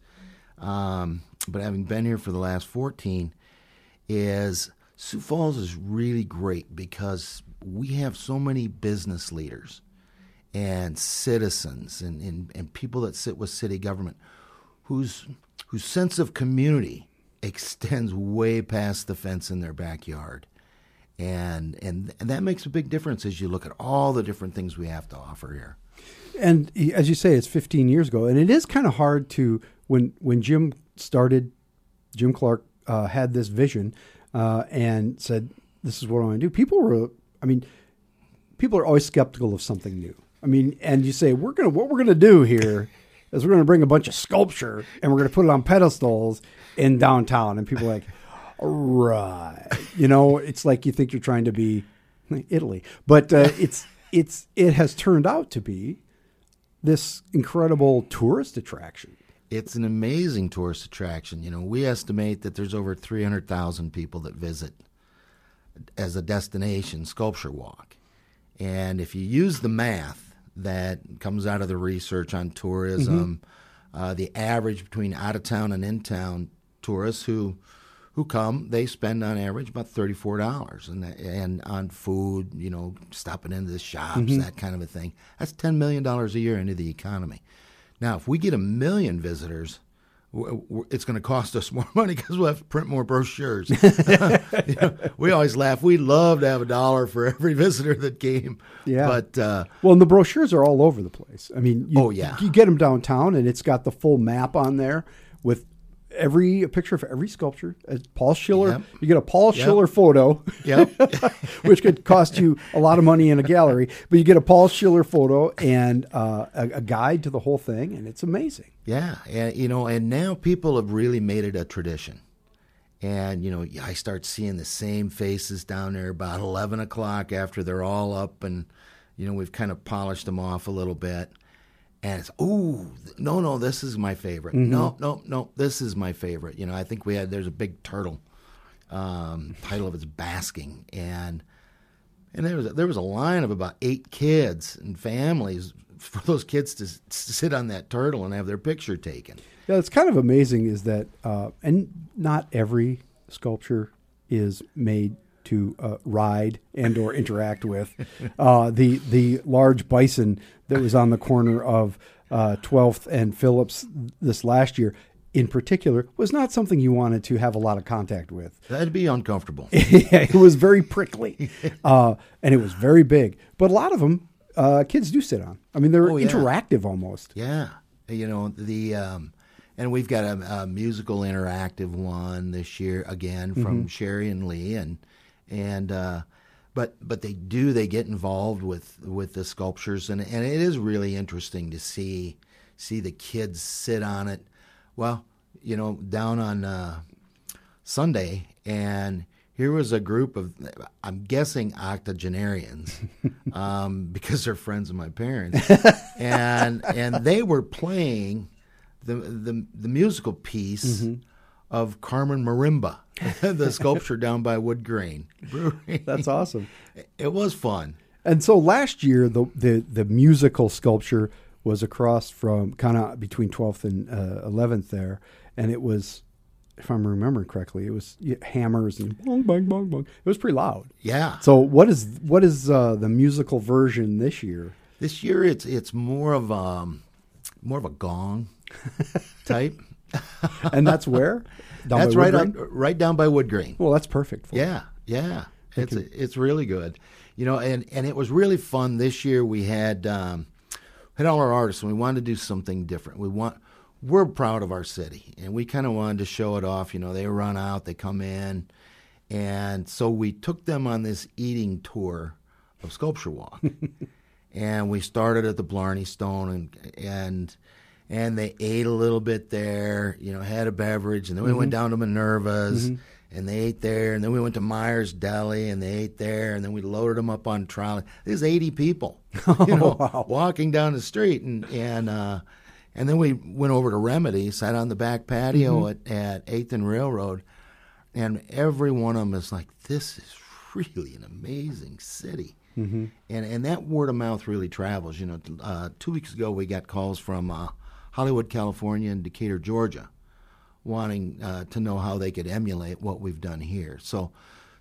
um, but having been here for the last 14, is Sioux Falls is really great because we have so many business leaders and citizens and, and, and people that sit with city government whose whose sense of community extends way past the fence in their backyard. And, and and that makes a big difference as you look at all the different things we have to offer here. And as you say, it's 15 years ago, and it is kind of hard to when when Jim started. Jim Clark uh, had this vision uh, and said, "This is what I want to do." People were, I mean, people are always skeptical of something new. I mean, and you say, "We're gonna what we're gonna do here is we're gonna bring a bunch of sculpture and we're gonna put it on pedestals in downtown," and people are like, "Right," you know, it's like you think you're trying to be Italy, but uh, it's it's it has turned out to be this incredible tourist attraction. It's an amazing tourist attraction. You know, we estimate that there's over 300,000 people that visit as a destination Sculpture Walk. And if you use the math that comes out of the research on tourism, uh, the average between out of town and in town tourists who who come, they spend on average about thirty four dollars, and and on food, you know, stopping into the shops, that kind of a thing. That's ten million dollars a year into the economy. Now, if we get a million visitors, it's going to cost us more money because we'll have to print more brochures. You know, we always laugh. We'd love to have a dollar for every visitor that came. Yeah. But uh, Well, and the brochures are all over the place. I mean, you, Oh, yeah. you get them downtown, and it's got the full map on there with every a picture of every sculpture. Uh, Paul Schiller. Yep. You get a Paul Yep. Schiller photo, Yep. which could cost you a lot of money in a gallery. But you get a Paul Schiller photo and uh, a, a guide to the whole thing, and it's amazing. Yeah, and you know, and now people have really made it a tradition. And you know, I start seeing the same faces down there about eleven o'clock after they're all up, and you know, we've kind of polished them off a little bit. And it's ooh, no, no, this is my favorite. No, no, no, this is my favorite. You know, I think we had there's a big turtle. Um, title of it's basking, and and there was a, there was a line of about eight kids and families for those kids to, s- to sit on that turtle and have their picture taken. Yeah, it's kind of amazing is that, uh, and not every sculpture is made to uh, ride and or interact with. Uh, the the large bison that was on the corner of uh, 12th and Phillips this last year, in particular, was not something you wanted to have a lot of contact with. That'd be uncomfortable. yeah, it was very prickly, uh, and it was very big. But a lot of them, uh, kids do sit on. I mean, they're Oh, yeah. interactive almost. yeah, you know the, um, and we've got a, a musical interactive one this year again from Sherry and Lee, and and uh, but but they do they get involved with with the sculptures, and and it is really interesting to see see the kids sit on it. Well, you know, down on uh, Sunday, and here was a group of, I'm guessing, octogenarians, um, because they're friends of my parents, and and they were playing the the, the musical piece of Carmen Marimba, the sculpture down by Wood Grain Brewery. That's awesome. It was fun. And so last year, the the, the musical sculpture was across from kind of between 12th and uh, 11th there, and it was, if I'm remembering correctly, it was hammers and bong bong bong bong. It was pretty loud. Yeah. So what is what is uh, the musical version this year? This year, it's it's more of um more of a gong type. And that's where Down That's right on, right down by Wood Grain. Well, that's perfect. Yeah, yeah. It's it's really good. You know, and, and it was really fun this year. We had um, had all our artists, and we wanted to do something different. We want we're proud of our city, and we kind of wanted to show it off. You know, they run out, they come in, and so we took them on this eating tour of Sculpture Walk, and we started at the Blarney Stone, and and and they ate a little bit there. You know, had a beverage, and then we went down to Minerva's. And they ate there, and then we went to Myers Deli, and they ate there, and then we loaded them up on trolley. There's 80 people, you know, walking down the street, and and uh, and then we went over to Remedy, sat on the back patio at, at Eighth and Railroad, and every one of them is like, "This is really an amazing city," mm-hmm. and and that word of mouth really travels. You know, uh, two weeks ago we got calls from uh, Hollywood, California, and Decatur, Georgia, wanting uh, to know how they could emulate what we've done here. So.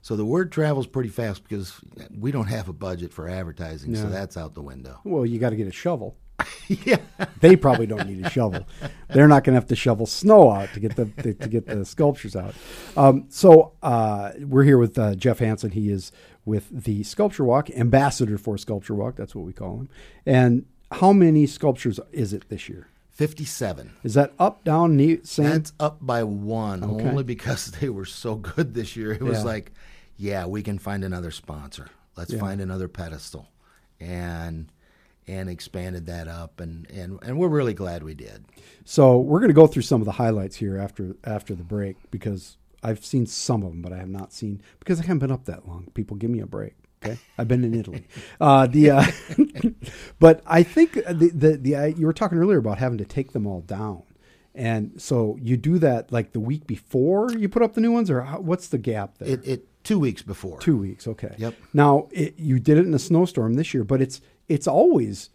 So the word travels pretty fast because we don't have a budget for advertising, so that's out the window. Well, you got to get a shovel. yeah, They probably don't need a shovel. They're not going to have to shovel snow out to get the to, to get the sculptures out. Um, so uh, we're here with uh, Jeff Hansen. He is with the Sculpture Walk, ambassador for Sculpture Walk. That's what we call him. And how many sculptures is it this year? Fifty-seven. Is that up, down, neat, same? That's up by one, Okay. only because they were so good this year. It was Yeah. like, yeah, we can find another sponsor. Let's Yeah. find another pedestal, and and expanded that up, and and and we're really glad we did. So we're going to go through some of the highlights here after after the break because I've seen some of them, but I have not seen because I haven't been up that long. People, give me a break. Okay, I've been in Italy. Uh, the uh, but I think the the, the you were talking earlier about having to take them all down, and so you do that like the week before you put up the new ones, or how, what's the gap there? It it two weeks before. Two weeks, okay. Yep. Now it, you did it in a snowstorm this year, but it's it's always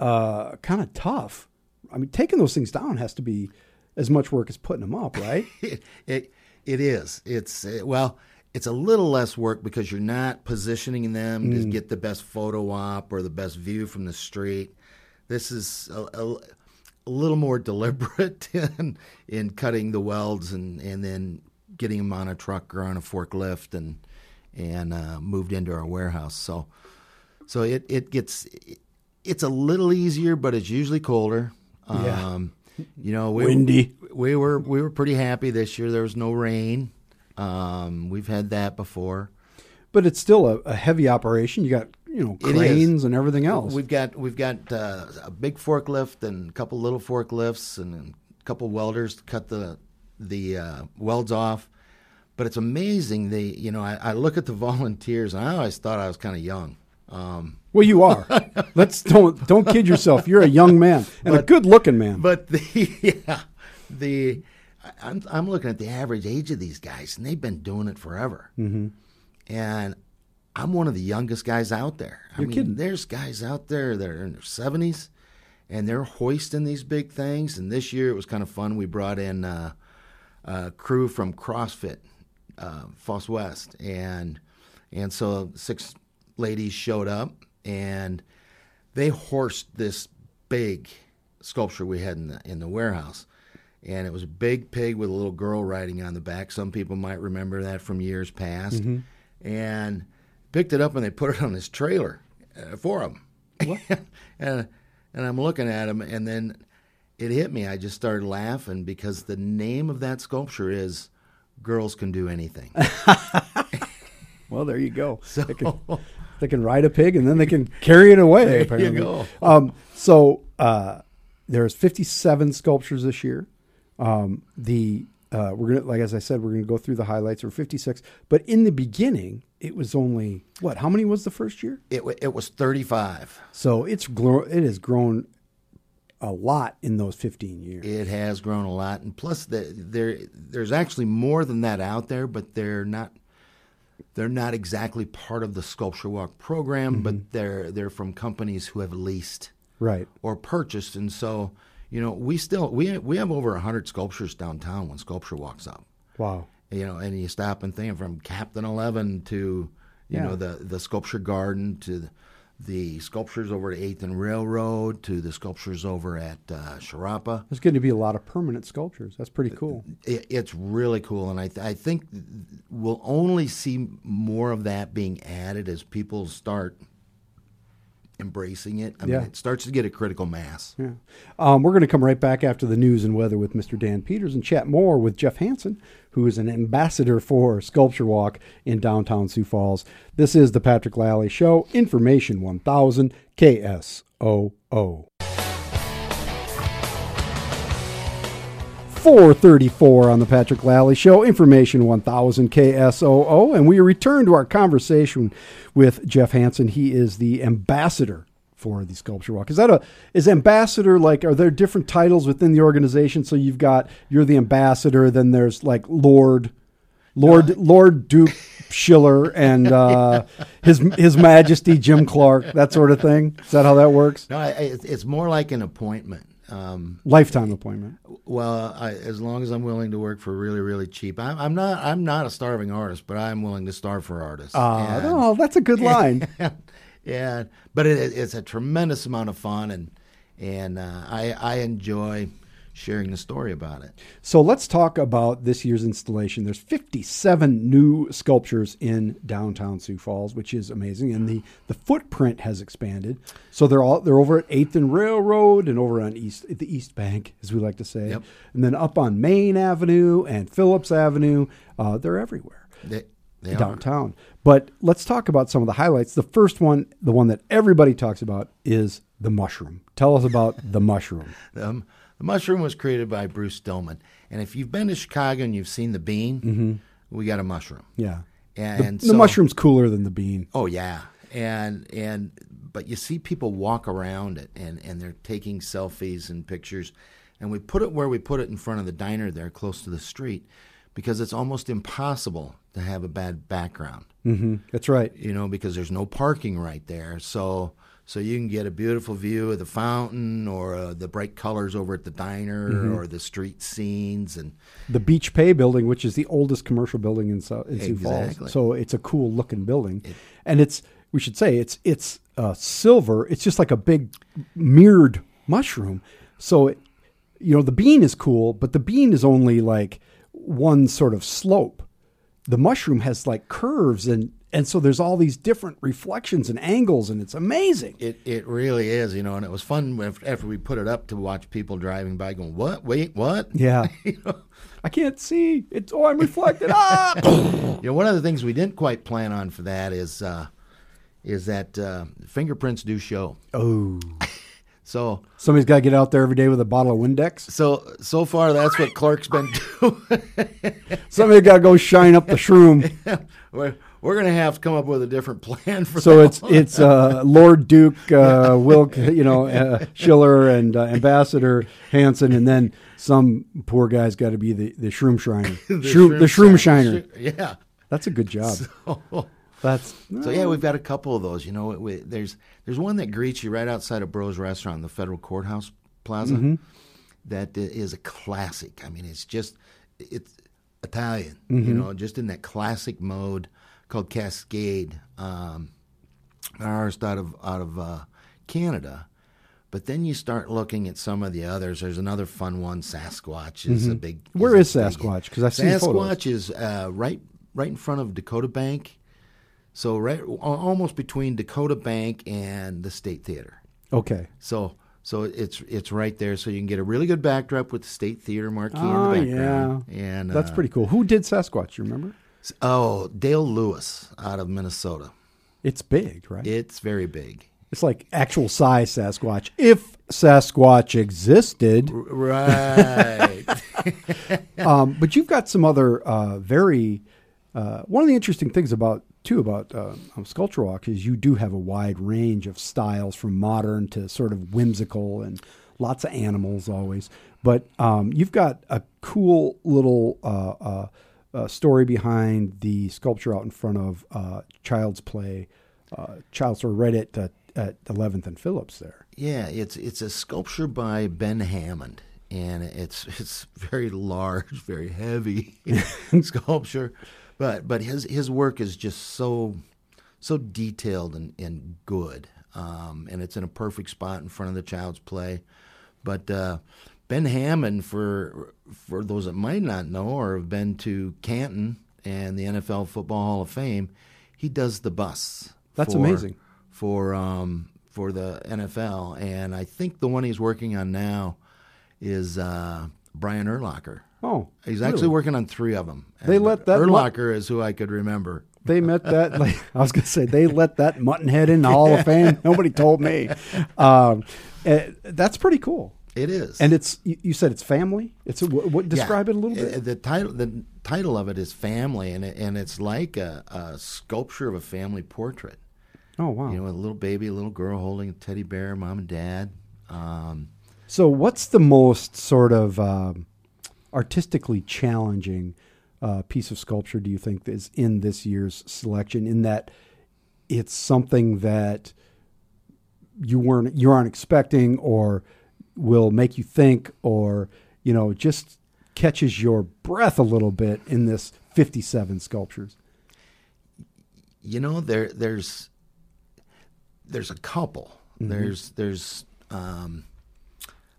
uh, kind of tough. I mean, taking those things down has to be as much work as putting them up, right? it, it it is. It's uh, well, it's a little less work because you're not positioning them to get the best photo op or the best view from the street. This is a, a, a little more deliberate in in cutting the welds and and then getting them on a truck or on a forklift and and uh, moved into our warehouse. So so it it gets it's a little easier, but it's usually colder. Yeah. Um, you know, we, Windy. we were we were pretty happy this year. There was no rain. Um, we've had that before. But it's still a, a heavy operation. You got you know cranes and everything else. We've got we've got uh, a big forklift and a couple little forklifts and a couple welders to cut the the uh, welds off. But it's amazing. They you know I, I look at the volunteers and I always thought I was kind of young. Um, well, you are. Let's don't don't kid yourself. You're a young man and a good looking man. But the yeah, the I'm I'm looking at the average age of these guys, and they've been doing it forever. Mm-hmm. And I'm one of the youngest guys out there. I You're mean, kidding. there's guys out there that are in their 70s, and they're hoisting these big things. And this year it was kind of fun. We brought in uh, a crew from CrossFit, uh, Foss West, and and so six ladies showed up, and they horsed this big sculpture we had in the in the warehouse, and it was a big pig with a little girl riding on the back. Some people might remember that from years past, and picked it up and they put it on this trailer uh, for them. and and I'm looking at him, and then it hit me. I just started laughing because the name of that sculpture is "Girls Can Do Anything." well, there you go. So They can, they can ride a pig and then they can carry it away. There you go. Um, so uh, there's 57 sculptures this year. Um, the uh, we're gonna, like as I said, we're gonna go through the highlights. Or 56, but in the beginning, it was only what? How many was the first year? it it was 35. So it's gro- it has grown a lot in those 15 years. It has grown a lot, and plus the, there there's actually more than that out there, but they're not they're not exactly part of the Sculpture Walk program, but they're they're from companies who have leased right. or purchased, and so you know we still we we have over hundred sculptures downtown when Sculpture Walks up. Wow. You know, and you stop and think from Captain Eleven to you Yeah. know the the sculpture garden to the, the sculptures over at Eighth and Railroad to the sculptures over at uh, Sharapa. There's going to be a lot of permanent sculptures. That's pretty cool. It, it's really cool, and I, th- I think we'll only see more of that being added as people start embracing it. I Yeah. mean, it starts to get a critical mass. Yeah. Um, we're going to come right back after the news and weather with Mr. Dan Peters and chat more with Jeff Hansen, who is an ambassador for Sculpture Walk in downtown Sioux Falls. This is the Patrick Lalley Show, Information 1000 KSOO. 434 on the Patrick Lalley Show, Information 1000 KSOO. And we return to our conversation with Jeff Hansen. He is the ambassador for the Sculpture Walk. Is that a, is ambassador like, are there different titles within the organization? So you've got, you're the ambassador, then there's like Lord, Lord, Lord Duke Schiller and uh, his, his Majesty Jim Clark, that sort of thing. Is that how that works? No, I, I- it's it's more like an appointment. Um, Lifetime appointment. well, I, as long as I'm willing to work for really, really cheap, I'm, I'm not. I'm not a starving artist, but I'm willing to starve for artists. Uh, And- oh, that's a good line. yeah, but it, it's a tremendous amount of fun, and and uh, I I enjoy sharing the story about it. So let's talk about this year's installation. There's 57 new sculptures in downtown Sioux Falls, which is amazing, and the the footprint has expanded. So they're all they're over at Eighth and Railroad and over on East the East Bank, as we like to say, Yep. and then up on Main Avenue and Phillips Avenue. Uh, they're everywhere They, they are. downtown. But let's talk about some of the highlights. The first one, the one that everybody talks about, is the mushroom. Tell us about the mushroom. Um, the mushroom was created by Bruce Stillman, and if you've been to Chicago and you've seen the bean, we got a mushroom. Yeah, And the, so, the mushroom's cooler than the bean. Oh yeah, and and but you see people walk around it, and and they're taking selfies and pictures, and we put it where we put it in front of the diner there, close to the street, because it's almost impossible to have a bad background. hmm That's right. You know, because there's no parking right there, so. So you can get a beautiful view of the fountain, or uh, the bright colors over at the diner, or the street scenes, and The Beach Pay building, which is the oldest commercial building in, Sou- in Sioux Falls, Exactly. so it's a cool looking building, and it's we should say it's it's uh, silver. It's just like a big mirrored mushroom. So it, you know the bean is cool, but the bean is only like one sort of slope. The mushroom has like curves and and so there's all these different reflections and angles and it's amazing. It it really is, you know, and it was fun after we put it up to watch people driving by going, "What? Wait, what?" Yeah. I can't see. It's oh, I'm reflected. ah! You know, one of the things we didn't quite plan on for that is uh, is that uh, fingerprints do show. Oh. So Somebody's got to get out there every day with a bottle of Windex. so so far that's what Clark's been doing. Somebody got to go shine up the shroom. we're we're gonna have to come up with a different plan for So that it's it's uh, Lord Duke, uh, Wilk, you know, uh, Schiller, and uh, Ambassador Hansen, and then some poor guy's got to be the, the shroom shiner, shroom, the shroom shiner. Yeah. That's a good job. So, That's so yeah, we've got a couple of those. You know, we, there's there's one that greets you right outside of Bros Restaurant, the Federal Courthouse Plaza. Mm-hmm. that i- is a classic. I mean, it's just it's Italian. Mm-hmm. You know, just in that classic mode called Cascade. Um, ours out of out of uh, Canada. But then you start looking at some of the others. There's another fun one. Sasquatch is a big. Mm-hmm. Where is big- Sasquatch? 'Cause I've seen photos. Sasquatch is uh, right right in front of Dacotah Bank. So right almost between Dacotah Bank and the State Theater. okay. So so it's it's right there. So you can get a really good backdrop with the State Theater marquee Oh, in the background. Yeah. And That's uh, pretty cool. Who did Sasquatch? You remember? Oh, Dale Lewis out of Minnesota. It's big, right? It's very big. It's like actual size Sasquatch. If Sasquatch existed, Right. um, but you've got some other uh, very. Uh, one of the interesting things about too about uh, um, Sculpture Walk is you do have a wide range of styles from modern to sort of whimsical and lots of animals always. But um, you've got a cool little uh, uh, uh, story behind the sculpture out in front of uh, Child's Play, uh, Child's or right at uh, at 11th and Phillips there. Yeah, it's it's a sculpture by Ben Hammond, and it's it's very large, very heavy sculpture, but but his his work is just so so detailed and, and good, um, and it's in a perfect spot in front of the Child's Play. But uh, Ben Hammond, for for those that might not know or have been to Canton and the NFL Football Hall of Fame, he does the bus. That's for- amazing. for um, for the NFL, and I think the one he's working on now is uh, Brian Urlacher. Oh, He's actually working on three of them. They let that Urlacher is who I could remember. They met that. Like, I was going to say they let that muttonhead in the Hall of Fame. Nobody told me. Um, eh, that's pretty cool. It is, And it's you, said it's family. It's a, what, what describe it a little Uh, bit. The title the title of it is Family, and it, and it's like a, a sculpture of a family portrait. Oh wow. You know, a little baby, a little girl holding a teddy bear, mom and dad. Um, So what's the most sort of um, artistically challenging uh, piece of sculpture do you think is in this year's selection? In that it's something that you weren't you aren't expecting, or will make you think, or you know just catches your breath a little bit in this fifty-seven sculptures. you know there there's there's a couple there's there's um,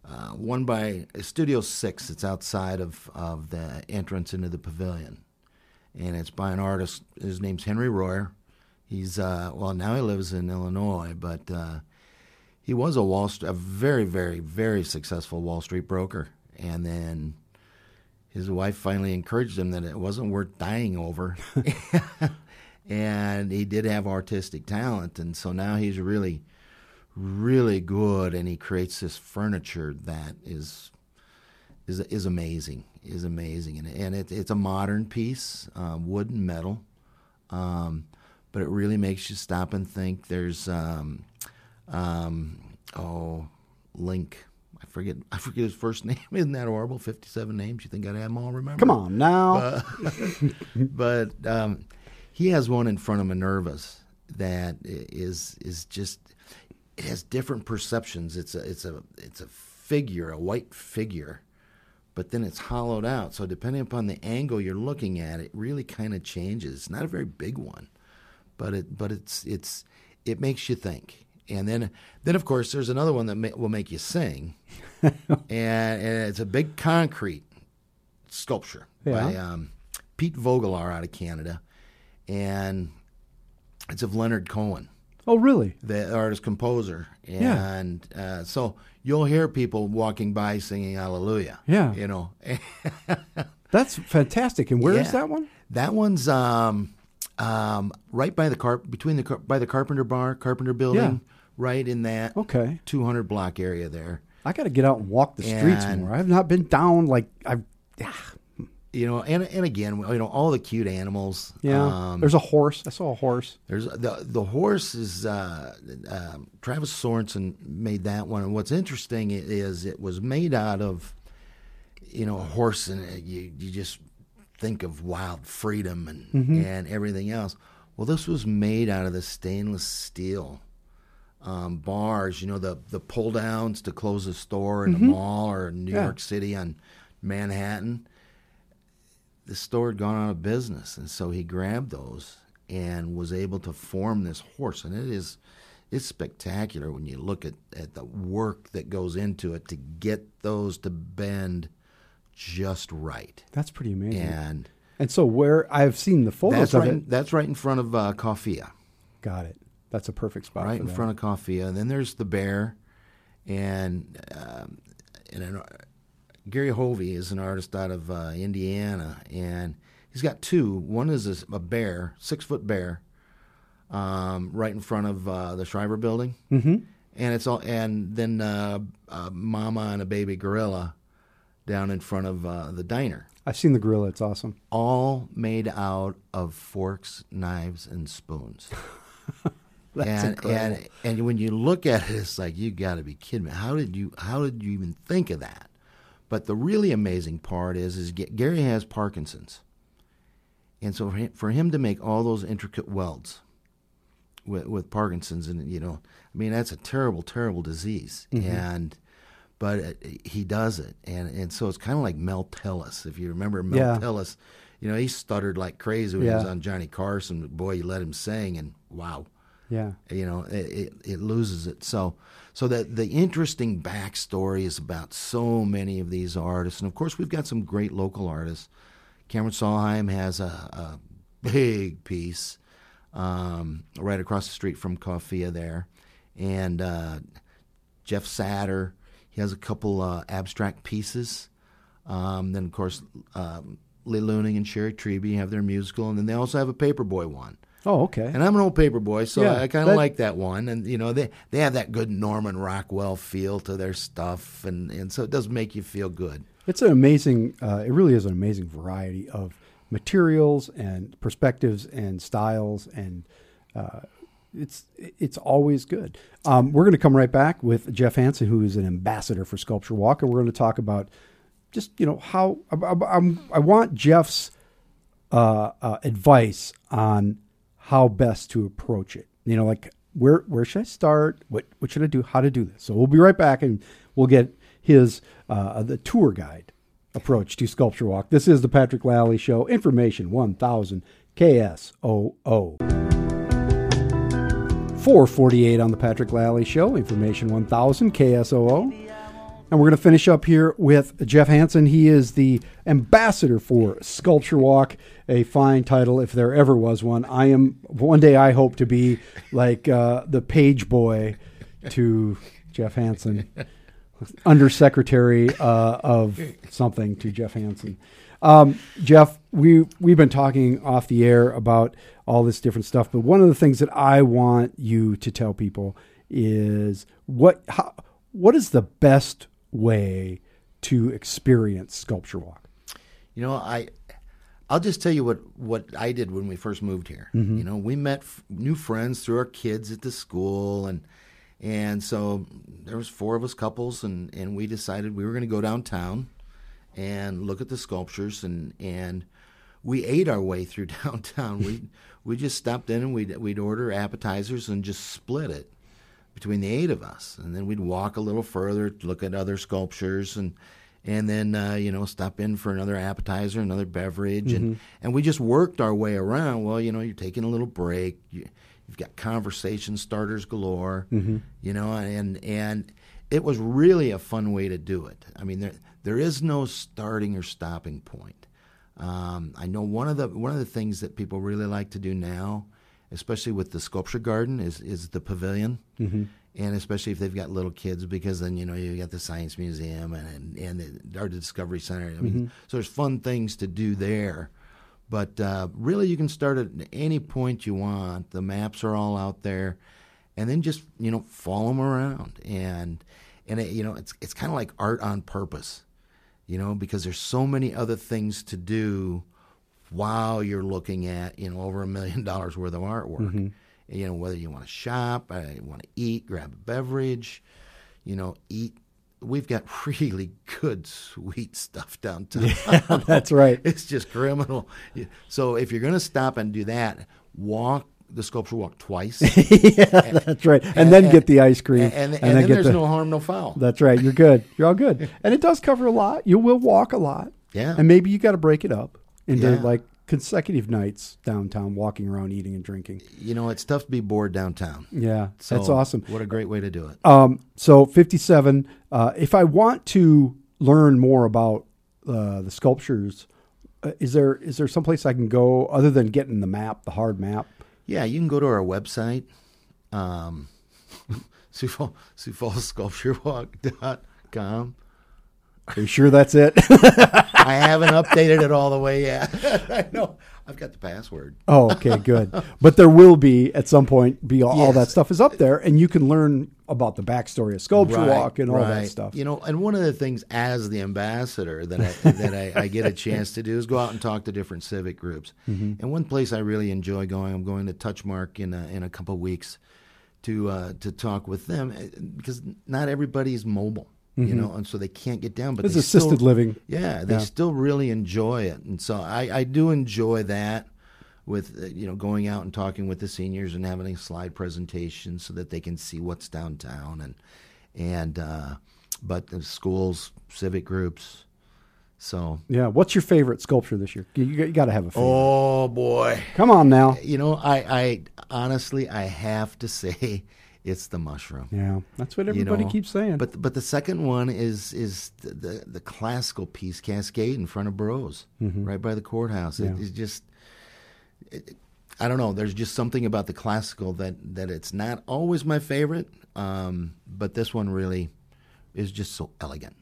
uh, one by Studio Six. It's outside of of the entrance into the pavilion, and it's by an artist. His name's Henry Royer. He's uh, well now he lives in Illinois, but uh, he was a Wall Street, a very very very successful Wall Street broker, and then his wife finally encouraged him that it wasn't worth dying over. and he did have artistic talent and so now he's really really good and he creates this furniture that is is is amazing is amazing. And, and it, it's a modern piece uh, wood and metal um, but it really makes you stop and think. There's um, um, oh link. I forget I forget his first name. Isn't that horrible? 57 names? You think I'd have them all remember? Come on now. but um, he has one in front of Minerva's that is is just it has different perceptions. It's a it's a it's a figure, a white figure, but then it's hollowed out. So depending upon the angle you're looking at, it really kind of changes. It's not a very big one, but it but it's it's it makes you think. And then then of course there's another one that ma- will make you sing, and, and it's a big concrete sculpture by um, Pete Vogelaar out of Canada, and it's of Leonard Cohen, Oh, really? the artist composer, Yeah. and uh, so you'll hear people walking by singing Hallelujah. Yeah. you know. That's fantastic. And where is Yeah. that one? That one's um, um, right by the car between the car- by the Carpenter Bar, Carpenter Building, Yeah. right in that Okay. 200 block area there. I got to get out and walk the streets And- more. I've not been down like I've. You know, and and again, you know, all the cute animals. Yeah. Um, There's a horse. I saw a horse. There's the the horse is uh, um Travis Sorensen made that one, and what's interesting is it was made out of, you know, a horse, and uh, you you just think of wild freedom and and everything else. Well, this was made out of the stainless steel um, bars, you know, the the pull downs to close a store in a mall or in New Yeah. York City on Manhattan the store had gone out of business, and so he grabbed those and was able to form this horse. And it is, it's spectacular when you look at, at the work that goes into it to get those to bend just right. That's pretty amazing. And And so where I've seen the photos that's of right. it. That's right in front of uh, Coffea, Got it. That's a perfect spot. right in that. front of Coffea. And then there's the bear, and um, and an, Gary Hovey is an artist out of uh, Indiana, and he's got two. One is a, a bear, six foot bear, um, right in front of uh, the Schreiber Building, mm-hmm. and it's all. And then uh, a mama and a baby gorilla down in front of uh, the diner, I've seen the gorilla. It's awesome. all made out of forks, knives, and spoons. That's and, incredible. and and when you look at it, it's like you got to be kidding me. How did you how did you even think of that? But the really amazing part is is Gary has Parkinson's, and so for him, to make all those intricate welds with with Parkinson's, and you know, I mean that's a terrible terrible disease, mm-hmm. and but it, he does it, and and so it's kind of like Mel Tillis. If you remember Mel Yeah. Tillis, you know he stuttered like crazy when he was on Johnny Carson. Boy, you let him sing, and wow Yeah. you know it, it, it loses it so so that the interesting backstory is about so many of these artists. And of course we've got some great local artists. Cameron solheim has a, a big piece um, right across the street from coffea there. And uh, jeff satter he has a couple uh, abstract pieces. Um, then of course um, Lee Leuning and Sherri Treeby have their musical. And then they also have a paperboy one Oh, okay. and I'm an old paper boy, so Yeah, I kind of like that one. And you know, they they have that good Norman Rockwell feel to their stuff, and and so it does make you feel good. It's an amazing. Uh, it really is an amazing variety of materials and perspectives and styles, and uh, it's it's always good. Um, we're going to come right back with Jeff Hansen, who is an ambassador for Sculpture Walk, and we're going to talk about just you know how I, I, I want Jeff's uh, uh, advice on how best to approach it. You know, like where where should I start? What what should I do? How to do this? So we'll be right back, and we'll get his uh, the tour guide approach to Sculpture Walk. This is the Patrick Lalley Show. Information one thousand KSOO. 448 on the Patrick Lalley Show. Information 1000 KSOO. And we're going to finish up here with Jeff Hansen. He is the ambassador for Sculpture Walk, a fine title if there ever was one. I am, one day I hope to be like uh, the page boy to Jeff Hansen, undersecretary uh, of something to Jeff Hansen. Um, Jeff, we, we've been talking off the air about all this different stuff, but one of the things that I want you to tell people is what, how, what is the best way to experience Sculpture Walk? You know, I I'll just tell you what what I did when we first moved here. Mm-hmm. You know, we met f- new friends through our kids at the school, and and so there was four of us couples, and and we decided we were going to go downtown and look at the sculptures, and and we ate our way through downtown. we we just stopped in and we'd we'd order appetizers and just split it between the eight of us, and then we'd walk a little further, look at other sculptures, and and then uh, you know stop in for another appetizer, another beverage, and and we just worked our way around. Well, you know, you're taking a little break. You, you've got conversation starters galore, you know, and and it was really a fun way to do it. I mean, there there is no starting or stopping point. Um, I know one of the one of the things that people really like to do now, especially with the sculpture garden, is is the pavilion, mm-hmm. and especially if they've got little kids, because then you know you got the science museum and and the art discovery center. I mean, so there's fun things to do there. But uh, really, you can start at any point you want. The maps are all out there, and then just you know follow them around. And and it, you know it's it's kind of like art on purpose, you know, because there's so many other things to do while you're looking at you know over a million dollars worth of artwork. You know whether you want to shop, uh, you want to eat, grab a beverage, you know, eat. We've got really good sweet stuff downtown. Yeah, That's right. It's just criminal. So if you're going to stop and do that, walk the sculpture walk twice, yeah, that's right. And, then get the ice cream. and, and, then, then there's the. no harm, no foul. That's right. You're good. You're all good. And it does cover a lot. You will walk a lot. Yeah. And maybe you got to break it up into Yeah. like consecutive nights downtown, walking around, eating and drinking. You know, it's tough to be bored downtown. Yeah, So that's awesome. What a great way to do it. Um, so 57. Uh, if I want to learn more about uh, the sculptures, uh, is there is there someplace I can go other than getting the map, the hard map? Yeah, you can go to our website, um, Sioux Falls, Sioux Falls Sculpture Walk.com. Are you sure that's it? I haven't updated it all the way yet. I know. I've got the password. oh, okay, good. But there will be at some point be all, all that stuff is up there, and you can learn about the backstory of Sculpture Walk and all that stuff. You know, and one of the things as the ambassador that I, that I, I get a chance to do is go out and talk to different civic groups. Mm-hmm. And one place I really enjoy going, I'm going to Touchmark in a, in a couple of weeks to uh, to talk with them eh, because not everybody's mobile. You know, and so they can't get down. But It's Mm-hmm. assisted still- living. Yeah, they Yeah. still really enjoy it, and so I, I do enjoy that. With uh, you know going out and talking with the seniors and having a slide presentation so that they can see what's downtown and and uh, but the schools, civic groups. So Yeah. What's your favorite sculpture this year? You, you got to have a favorite. oh boy, Come on now. you know I I honestly I have to say it's the mushroom. Yeah, that's what you everybody know. keeps saying. But but the second one is is the the, the classical piece Cascade in front of Burroughs, right by the courthouse. It, Mm-hmm. It's just it, I don't know. There's just something about the classical that that it's not always my favorite, um, but this one really is just so elegant.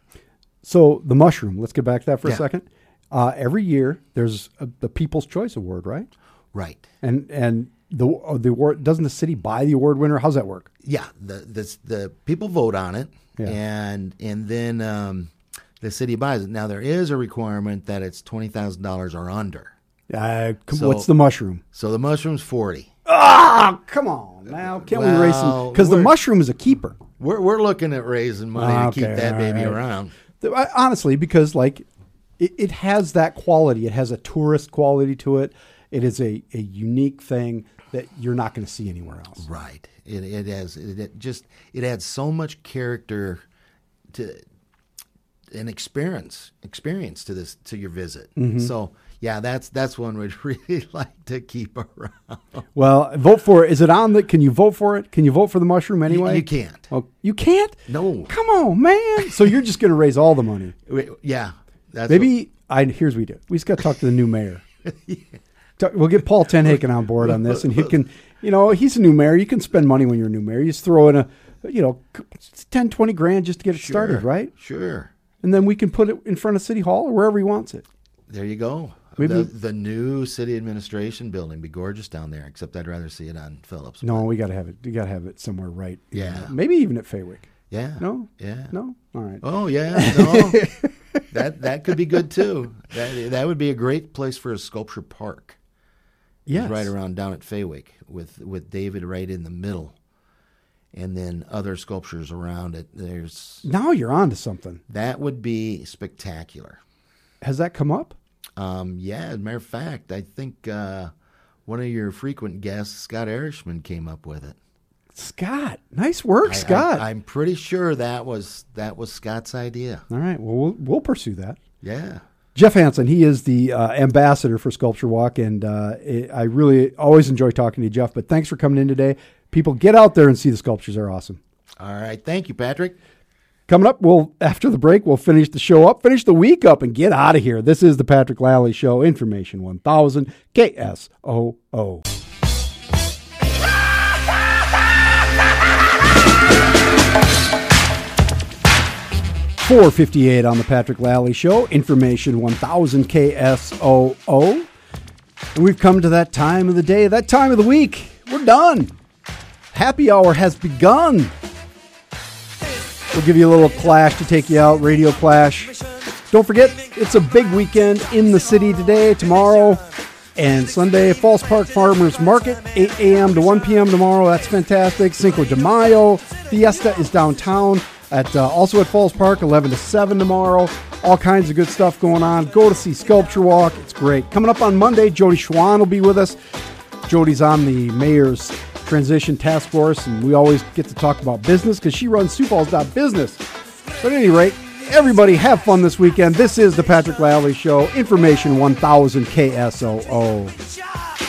So the mushroom. Let's get back to that for a second. Uh, every year there's a, the People's Choice Award, right? Right. And and the uh, the award doesn't the city buy the award winner? How's that work? Yeah. The the the people vote on it, Yeah. and and then um, the city buys it. Now there is a requirement that it's twenty thousand dollars or under. Uh, So- what's the mushroom? So the mushroom's forty. Ah, come on now. Can't we raise some? Well, Because the mushroom is a keeper. We're we're looking at raising money Ah, to keep that baby right. around. Honestly, because like it, it has that quality. It has a tourist quality to it. It is a, a unique thing that you're not going to see anywhere else. Right. It it has it, it just it adds so much character to an experience experience to this to your visit. Mm-hmm. So yeah, that's that's one we'd really like to keep around. Well, vote for it. Is it on the? Can you vote for it? Can you vote for the mushroom anyway? you can't. Oh, you can't. No. Come on, man. so you're just going to raise all the money. Yeah. That's Maybe I. Here's what we do. We just got to talk to the new mayor. Talk- We'll get Paul TenHaken on board on this, and he can. You know, he's a new mayor. You can spend money when you're a new mayor. You just throw in a, you know, 10, 20 grand just to get it what- started, right? Sure. And then we can put it in front of City Hall or wherever he wants it. There you go. Maybe- the, the new city administration building be gorgeous down there. Except I'd rather see it on Phillips. No, we got to have it. We got to have it somewhere right. Yeah. Maybe even at Fawick. Yeah. No. Yeah. No. All right. Oh yeah, no, that that could be good too. That that would be a great place for a sculpture park. Yes. right around down at Fawick with with David right in the middle, and then other sculptures around it. There's Now you're on to something. that would be spectacular. Has that come up? Um, yeah, as a matter of fact, I think uh, one of your frequent guests, Scott Ehrisman, came up with it. Scott, nice work, I- Scott. I, am pretty sure that was that was Scott's idea. All right. Well, we'll we'll pursue that. Yeah. Jeff Hansen, he is the uh, ambassador for Sculpture Walk, and uh, it, I really always enjoy talking to you, Jeff. But thanks for coming in today. People, get out there and see the sculptures; they're awesome. All right. Thank you, Patrick. Coming up, we'll after the break, we'll finish the show up, finish the week up, and get out of here. This is the Patrick Lalley Show, Information 1000 KSOO. Four fifty eight on the Patrick Lalley Show, Information one thousand KSOO. And we've come to that time of the day, that time of the week. We're done. Happy hour has begun. We'll give you a little clash to take you out, Radio Clash. Don't forget, it's a big weekend in the city today, tomorrow, and Sunday. Falls Park Farmers Market, 8 a.m. to 1 p.m. tomorrow. That's fantastic. Cinco de Mayo. Fiesta is downtown. At uh, also at Falls Park, 11 to 7 tomorrow. All kinds of good stuff going on. Go to see Sculpture Walk. It's great. Coming up on Monday, Jodi Schwan will be with us. Jodi's on the mayor's transition task force, and we always get to talk about business because she runs Sioux Falls Business. But at any rate, everybody have fun this weekend. This is the Patrick Lalley Show. Information 1000 KSOO.